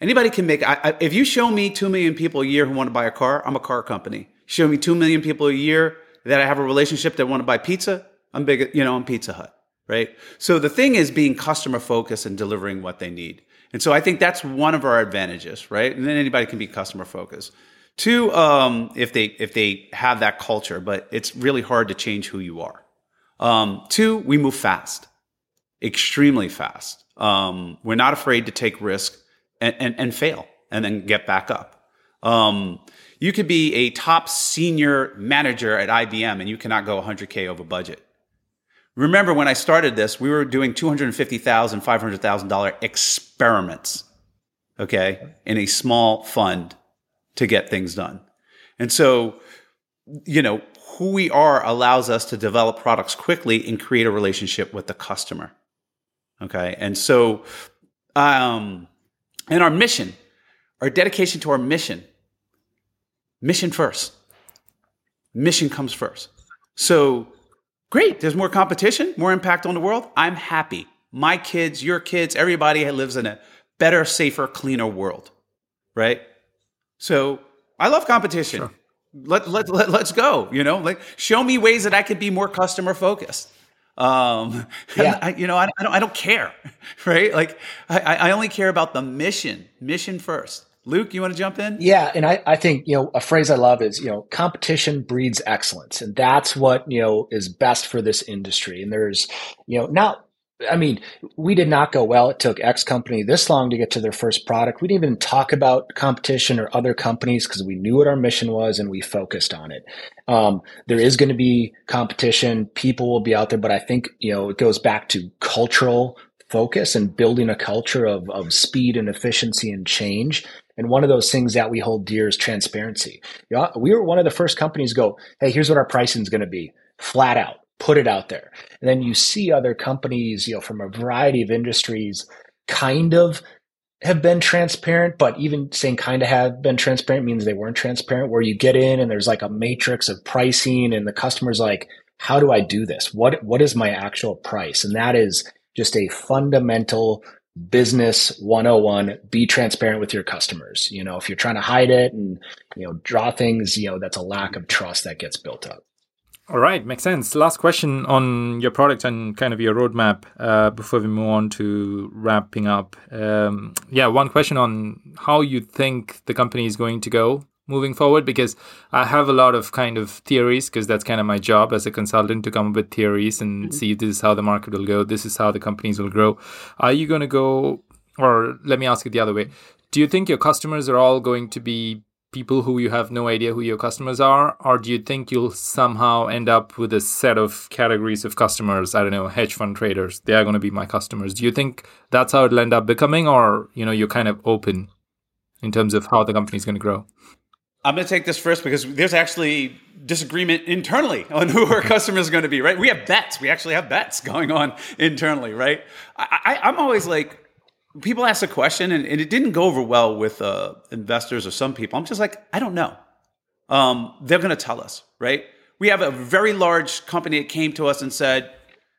Anybody can make, I, I, if you show me 2 million people a year who want to buy a car, I'm a car company. Show me 2 million people a year that I have a relationship that want to buy pizza, I'm big, you know, I'm Pizza Hut right? So the thing is being customer focused and delivering what they need. And so I think that's one of our advantages, right? And then anybody can be customer focused. Two, um, if they if they have that culture, but it's really hard to change who you are. Um, two, we move fast, extremely fast. Um, we're not afraid to take risk and, and, and fail and then get back up. Um, you could be a top senior manager at IBM and you cannot go 100K over budget. Remember when I started this, we were doing $250,000, $500,000 experiments, okay, in a small fund to get things done. And so, you know, who we are allows us to develop products quickly and create a relationship with the customer. Okay. And so, um, and our mission, our dedication to our mission, mission first. Mission comes first. So Great. There's more competition, more impact on the world. I'm happy. My kids, your kids, everybody lives in a better, safer, cleaner world. Right? So I love competition. Sure. Let, let, let, let's go. You know, like show me ways that I could be more customer focused. Um, yeah. I, you know, I, I, don't, I don't care. Right. Like I, I only care about the mission, mission first. Luke, you want to jump in? Yeah, and I, I think you know a phrase I love is you know competition breeds excellence, and that's what you know is best for this industry. And there's you know not I mean, we did not go well. It took X company this long to get to their first product. We didn't even talk about competition or other companies because we knew what our mission was and we focused on it. Um, there is going to be competition. People will be out there, but I think, you know, it goes back to cultural focus and building a culture of, of speed and efficiency and change. And one of those things that we hold dear is transparency. You know, we were one of the first companies go, hey, here's what our pricing is going to be, flat out, put it out there. And then you see other companies, you know, from a variety of industries, kind of have been transparent, but even saying kind of have been transparent means they weren't transparent. Where you get in and there's like a matrix of pricing, and the customer's like, "How do I do this? What what is my actual price?" And that is just a fundamental business 101 be transparent with your customers you know if you're trying to hide it and you know draw things you know that's a lack of trust that gets built up all right, makes sense. Last question on your product and kind of your roadmap uh, before we move on to wrapping up. Um, yeah, one question on how you think the company is going to go moving forward because I have a lot of kind of theories because that's kind of my job as a consultant to come up with theories and mm-hmm. see this is how the market will go, this is how the companies will grow. Are you going to go, or let me ask it the other way? Do you think your customers are all going to be people who you have no idea who your customers are or do you think you'll somehow end up with a set of categories of customers i don't know hedge fund traders they are going to be my customers do you think that's how it'll end up becoming or you know you're kind of open in terms of how the company is going to grow i'm going to take this first because there's actually disagreement internally on who our customers are going to be right we have bets we actually have bets going on internally right I, I, i'm always like people ask a question and, and, it didn't go over well with uh, investors or some people. I'm just like, I don't know. Um, they're going to tell us, right? We have a very large company that came to us and said,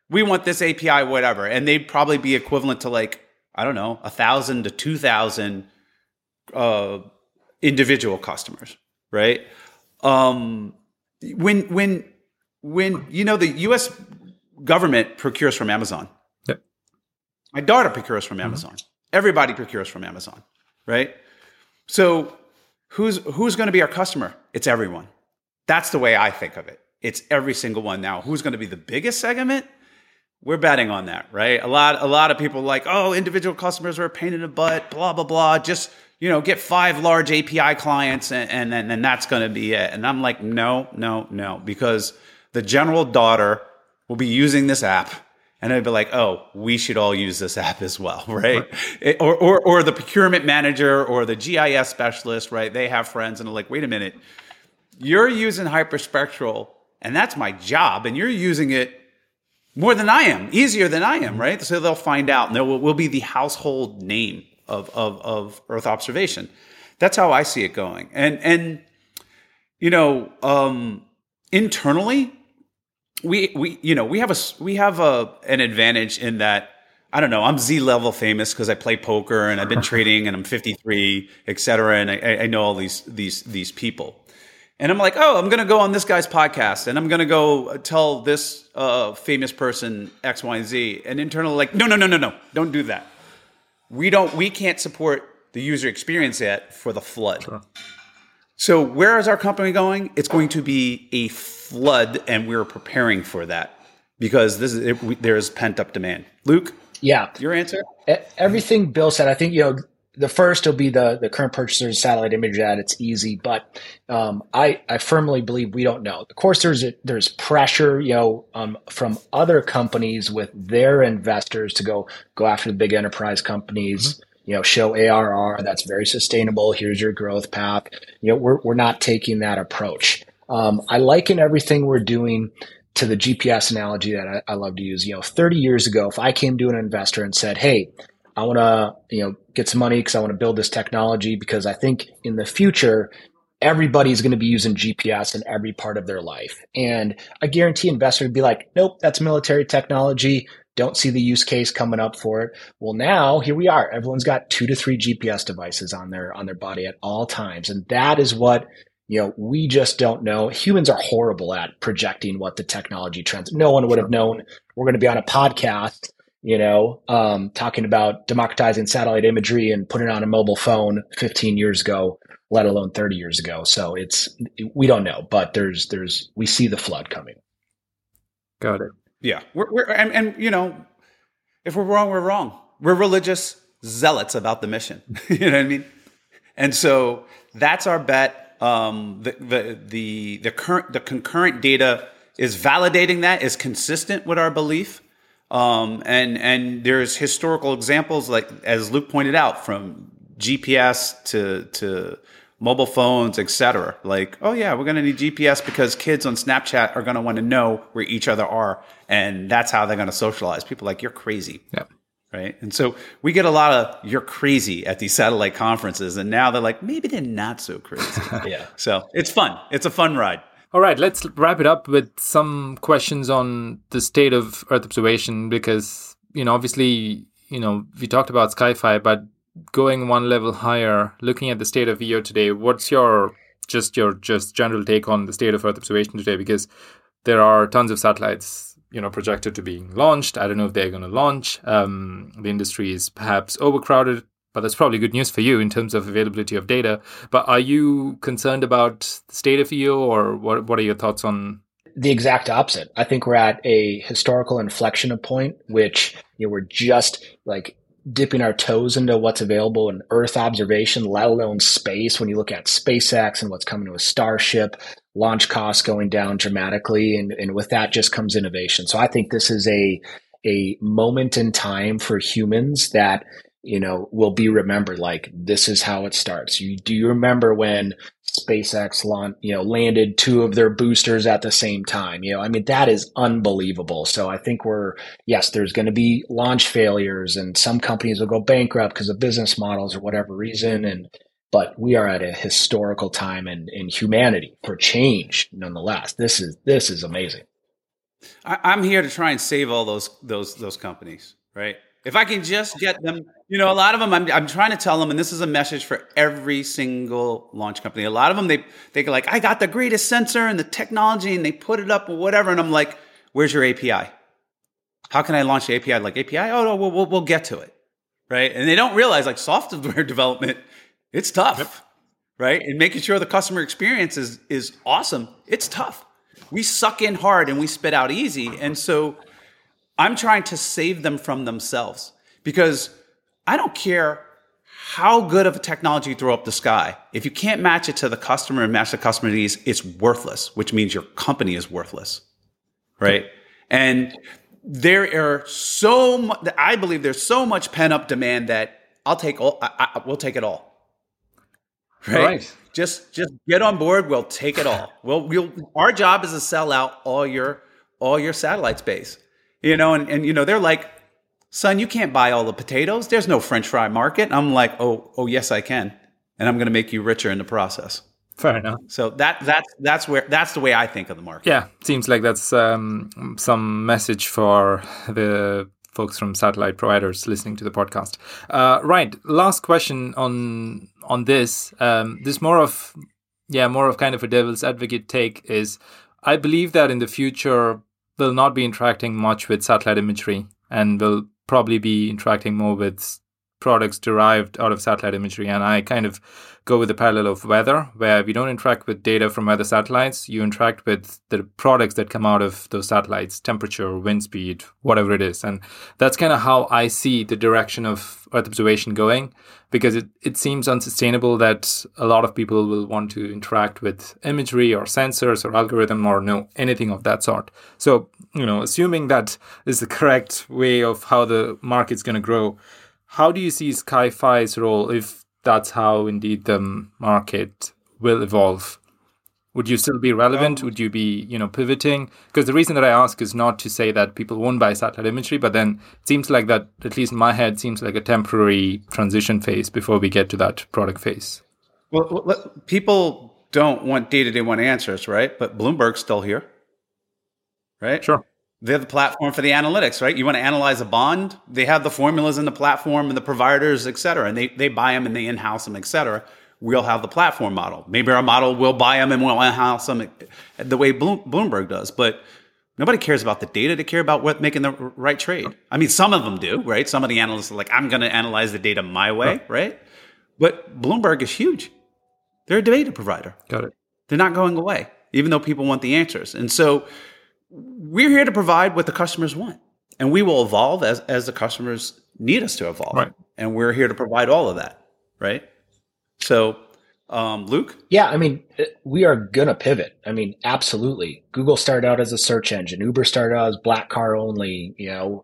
we want this API, whatever. And they'd probably be equivalent to like, I don't know, a thousand to 2,000 uh, individual customers, right? Um, when, when, when, you know, the US government procures from Amazon my daughter procures from mm-hmm. Amazon. Mm-hmm. Everybody procures from Amazon, right? So who's who's going to be our customer? It's everyone. That's the way I think of it. It's every single one now. Who's going to be the biggest segment? We're betting on that, right? A lot a lot of people like, "Oh, individual customers are a pain in the butt, blah blah blah. Just, you know, get five large API clients and and and, and that's going to be it." And I'm like, "No, no, no," because the general daughter will be using this app and I'd be like, oh, we should all use this app as well, right? It, or, or, or the procurement manager or the GIS specialist, right? They have friends and they're like, wait a minute, you're using hyperspectral and that's my job and you're using it more than I am, easier than I am, mm-hmm. right? So they'll find out and there will, will be the household name of, of, of Earth observation. That's how I see it going. And, and, you know, um, internally, we we you know we have a we have a an advantage in that I don't know I'm Z level famous because I play poker and I've been trading and I'm 53 et cetera and I, I know all these these these people and I'm like oh I'm gonna go on this guy's podcast and I'm gonna go tell this uh, famous person X Y and Z and internally like no no no no no don't do that we don't we can't support the user experience yet for the flood. Sure. So where is our company going? It's going to be a flood, and we're preparing for that because this is it, we, there is pent up demand. Luke, yeah, your answer. Everything Bill said. I think you know the first will be the the current purchasers satellite image that it's easy, but um, I I firmly believe we don't know. Of course, there's a, there's pressure, you know, um, from other companies with their investors to go go after the big enterprise companies. Mm-hmm you know, show ARR that's very sustainable. Here's your growth path. You know, we're, we're not taking that approach. Um, I liken everything we're doing to the GPS analogy that I, I, love to use. You know, 30 years ago, if I came to an investor and said, Hey, I want to, you know, get some money because I want to build this technology because I think in the future, everybody's going to be using GPS in every part of their life. And I guarantee investor would be like, nope, that's military technology don't see the use case coming up for it. Well, now here we are. Everyone's got two to three GPS devices on their on their body at all times, and that is what you know. We just don't know. Humans are horrible at projecting what the technology trends. No one would have known we're going to be on a podcast, you know, um, talking about democratizing satellite imagery and putting it on a mobile phone 15 years ago let alone 30 years ago. So it's we don't know, but there's there's we see the flood coming. Got it. Yeah, we're, we're and, and you know, if we're wrong, we're wrong. We're religious zealots about the mission. you know what I mean? And so that's our bet. Um, the, the the the current the concurrent data is validating that is consistent with our belief. Um, and and there's historical examples like as Luke pointed out from GPS to to mobile phones, etc. Like, oh yeah, we're going to need GPS because kids on Snapchat are going to want to know where each other are, and that's how they're going to socialize. People like you're crazy. Yeah. Right. And so we get a lot of you're crazy at these satellite conferences. And now they're like, maybe they're not so crazy. yeah. So it's fun. It's a fun ride. All right. Let's wrap it up with some questions on the state of Earth observation because you know, obviously, you know, we talked about SkyFi, but going one level higher, looking at the state of EO today, what's your just your just general take on the state of Earth observation today? Because there are tons of satellites, you know, projected to being launched. I don't know if they're going to launch. Um, the industry is perhaps overcrowded, but that's probably good news for you in terms of availability of data. But are you concerned about the state of EO, or what? What are your thoughts on? The exact opposite. I think we're at a historical inflection point, which you know we're just like dipping our toes into what's available in Earth observation, let alone space. When you look at SpaceX and what's coming with Starship, launch costs going down dramatically, and, and with that just comes innovation. So I think this is a a moment in time for humans that you know will be remembered. Like this is how it starts. You do you remember when SpaceX launched, you know, landed two of their boosters at the same time. You know, I mean, that is unbelievable. So I think we're, yes, there's going to be launch failures and some companies will go bankrupt because of business models or whatever reason. And, but we are at a historical time in, in humanity for change nonetheless. This is, this is amazing. I, am here to try and save all those, those, those companies, right? If I can just get them, you know, a lot of them, I'm, I'm trying to tell them, and this is a message for every single launch company. A lot of them, they they go like, I got the greatest sensor and the technology, and they put it up or whatever, and I'm like, where's your API? How can I launch the API? Like API? Oh no, we'll, we'll, we'll get to it, right? And they don't realize like software development, it's tough, yep. right? And making sure the customer experience is is awesome, it's tough. We suck in hard and we spit out easy, and so I'm trying to save them from themselves because I don't care how good of a technology you throw up the sky. If you can't match it to the customer and match the customer needs, it's worthless, which means your company is worthless. Right. And there are so much, I believe there's so much pent up demand that I'll take all, I, I, we'll take it all. Right? right. Just, just get on board. We'll take it all. Well, we'll, our job is to sell out all your, all your satellite space you know, and, and you know, they're like, son, you can't buy all the potatoes. There's no French fry market. I'm like, oh, oh, yes, I can. And I'm going to make you richer in the process. Fair enough. So that that's that's where that's the way I think of the market. Yeah, seems like that's um, some message for the folks from satellite providers listening to the podcast. Uh, right, last question on on this. Um, this more of yeah, more of kind of a devil's advocate take is I believe that in the future will not be interacting much with satellite imagery and will probably be interacting more with products derived out of satellite imagery. And I kind of go with the parallel of weather, where we don't interact with data from weather satellites. You interact with the products that come out of those satellites, temperature, wind speed, whatever it is. And that's kind of how I see the direction of Earth observation going, because it, it seems unsustainable that a lot of people will want to interact with imagery or sensors or algorithm or no anything of that sort. So, you know, assuming that is the correct way of how the market's going to grow, how do you see SkyFi's role if that's how indeed the market will evolve? Would you still be relevant? Um, Would you be, you know, pivoting? Because the reason that I ask is not to say that people won't buy satellite imagery, but then it seems like that, at least in my head, seems like a temporary transition phase before we get to that product phase. Well, people don't want data; they want answers, right? But Bloomberg's still here, right? Sure. They're the platform for the analytics, right? You want to analyze a bond, they have the formulas in the platform and the providers, et cetera, and they, they buy them and they in-house them, et cetera. We'll have the platform model. Maybe our model will buy them and we'll in-house them eh, the way Bloomberg does. But nobody cares about the data. They care about what making the right trade. I mean, some of them do, right? Some of the analysts are like, I'm going to analyze the data my way, right? But Bloomberg is huge. They're a data provider. Got it. They're not going away, even though people want the answers. And so we're here to provide what the customers want and we will evolve as, as the customers need us to evolve. Right. And we're here to provide all of that. Right. So, um, Luke? Yeah. I mean, uh, we are going to pivot. I mean, absolutely. Google started out as a search engine. Uber started out as black car only, you know,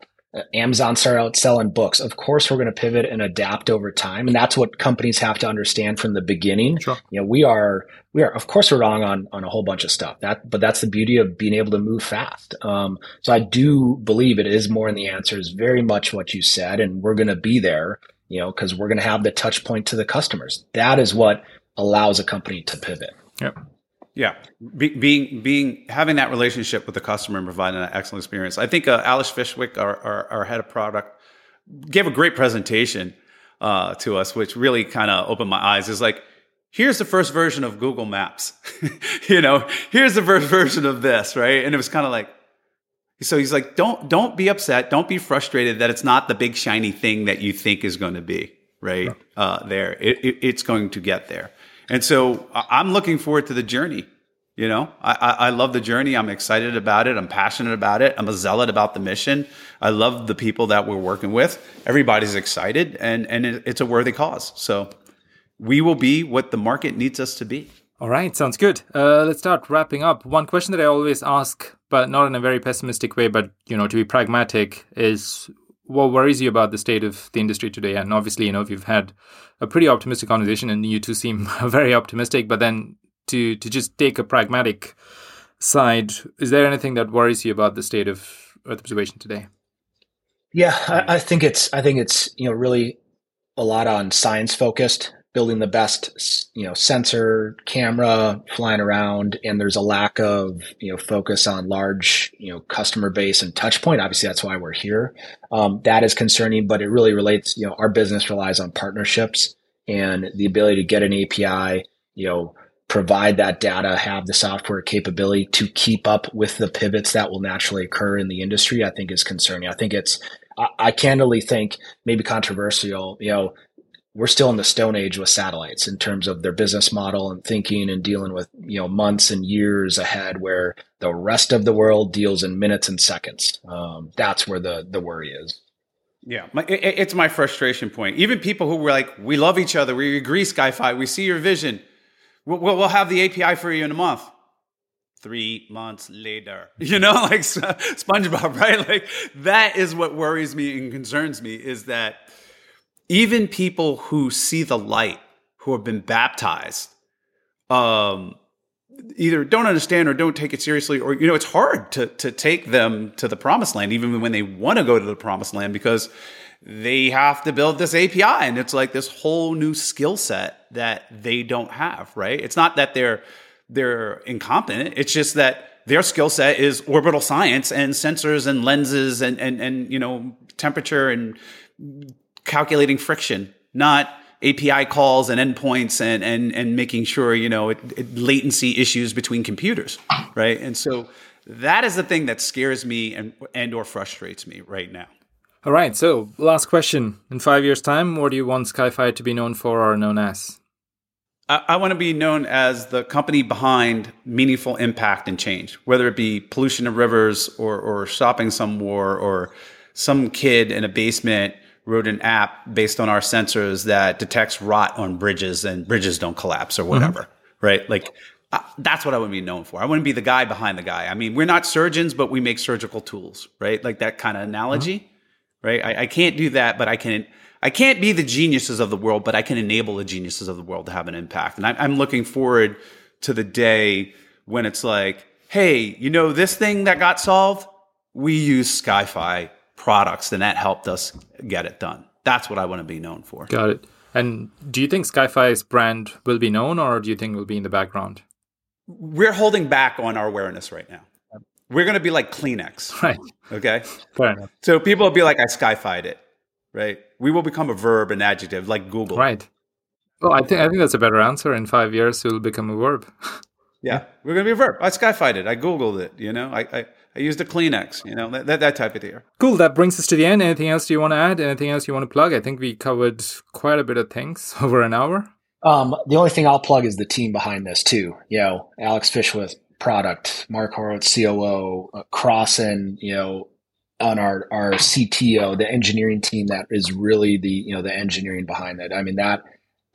Amazon started out selling books. Of course, we're going to pivot and adapt over time, and that's what companies have to understand from the beginning. Sure. You know, we are we are of course we're wrong on on a whole bunch of stuff. That, but that's the beauty of being able to move fast. Um, so I do believe it is more in the answers, very much what you said, and we're going to be there. You know, because we're going to have the touch point to the customers. That is what allows a company to pivot. Yep. Yeah, Be, being being having that relationship with the customer and providing that excellent experience. I think uh, Alex Fishwick, our, our, our head of product, gave a great presentation uh, to us, which really kind of opened my eyes. Is like, here's the first version of Google Maps. you know, here's the first version of this, right? And it was kind of like, so he's like, don't don't be upset, don't be frustrated that it's not the big shiny thing that you think is going to be, right? right. Uh, there, it, it, it's going to get there. And so I'm looking forward to the journey. You know, I, I love the journey. I'm excited about it. I'm passionate about it. I'm a zealot about the mission. I love the people that we're working with. Everybody's excited and, and it's a worthy cause. So we will be what the market needs us to be. All right, sounds good. Uh, let's start wrapping up. One question that I always ask, but not in a very pessimistic way, but you know, to be pragmatic, is what worries you about the state of the industry today? And obviously, you know, if you've had a pretty optimistic conversation, and you two seem very optimistic, but then to to just take a pragmatic side, is there anything that worries you about the state of Earth observation today? Yeah, I, I think it's I think it's you know really a lot on science focused building the best you know sensor camera flying around and there's a lack of you know focus on large you know customer base and touch point. Obviously that's why we're here. Um, that is concerning but it really relates you know our business relies on partnerships and the ability to get an api you know provide that data have the software capability to keep up with the pivots that will naturally occur in the industry i think is concerning. I think it's I, I candidly think maybe controversial you know we're still in the stone age with satellites in terms of their business model and thinking and dealing with you know months and years ahead where the rest of the world deals in minutes and seconds. Um, that's where the the worry is. Yeah. My, it, it's my frustration point. Even people who were like we love each other. We agree SkyFi. We see your vision. We'll, we'll have the api for you in a month. Three months later. You know like spongebob right? Like that is what worries me and concerns me is that even people who see the light, who have been baptized, um, either don't understand or don't take it seriously, or you know, it's hard to to take them to the promised land, even when they want to go to the promised land, because they have to build this API, and it's like this whole new skill set that they don't have. Right? It's not that they're they're incompetent. It's just that their skill set is orbital science and sensors and lenses and and and you know temperature and calculating friction, not API calls and endpoints and and and making sure you know it, it, latency issues between computers, right? And so that is the thing that scares me and and or frustrates me right now. All right. So last question: In five years' time, what do you want SkyFi to be known for or known as? I, I want to be known as the company behind meaningful impact and change, whether it be pollution of rivers or or stopping some war or some kid in a basement wrote an app based on our sensors that detects rot on bridges and bridges don't collapse or whatever, mm-hmm. right? Like uh, that's what I would be known for. I wouldn't be the guy behind the guy. I mean, we're not surgeons, but we make surgical tools, right? Like that kind of analogy, mm-hmm. right? I, I, can't do that, but I can. I can't be the geniuses of the world, but I can enable the geniuses of the world to have an impact. And I, I'm looking forward to the day when it's like, hey, you know, this thing that got solved, we use SkyFi products, then that helped us get it done. That's what I want to be known for. Got it. And do you think SkyFi's brand will be known or do you think it will be in the background? We're holding back on our awareness right now. We're going to be like Kleenex. Right. Okay. Fair enough. So people will be like, I SkyFied it. Right. We will become a verb, an adjective, like Google. Right. Well, I think I think that's a better answer. In five years, it will become a verb. yeah, we're going to be a verb. I SkyFied it. I Googled it. You know, I, I I used a Kleenex, you know, that, that type of deal. Cool. That brings us to the end. Anything else you want to add? Anything else you want to plug? I think we covered quite a bit of things over an hour. Um, the only thing I'll plug is the team behind this too. You know, Alex Fishwick, product, Mark Horowitz, COO, uh, Crossan, you know, on our our CTO, the engineering team that is really the you know the engineering behind it. I mean that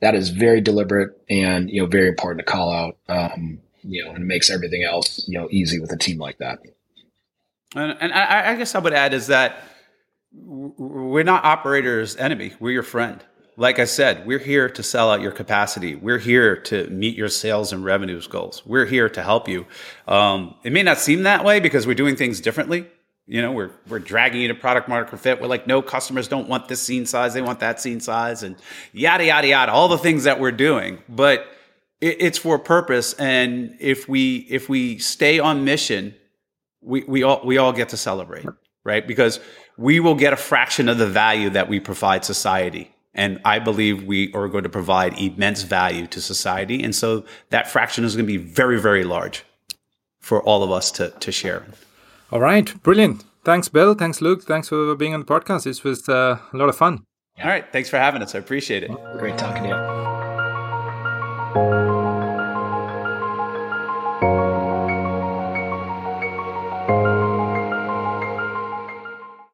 that is very deliberate and you know very important to call out. Um, you know, and makes everything else you know easy with a team like that. And, and I, I, guess I would add is that we're not operators' enemy. We're your friend. Like I said, we're here to sell out your capacity. We're here to meet your sales and revenues goals. We're here to help you. Um, it may not seem that way because we're doing things differently. You know, we're we're dragging you to product market fit. We're like, no, customers don't want this scene size; they want that scene size, and yada yada yada. All the things that we're doing, but it, it's for a purpose, and if we if we stay on mission, we we all we all get to celebrate, right? Because we will get a fraction of the value that we provide society. And I believe we are going to provide immense value to society. And so that fraction is going to be very, very large for all of us to, to share. All right. Brilliant. Thanks, Bill. Thanks, Luke. Thanks for being on the podcast. This was uh, a lot of fun. All right. Thanks for having us. I appreciate it. Great talking to you.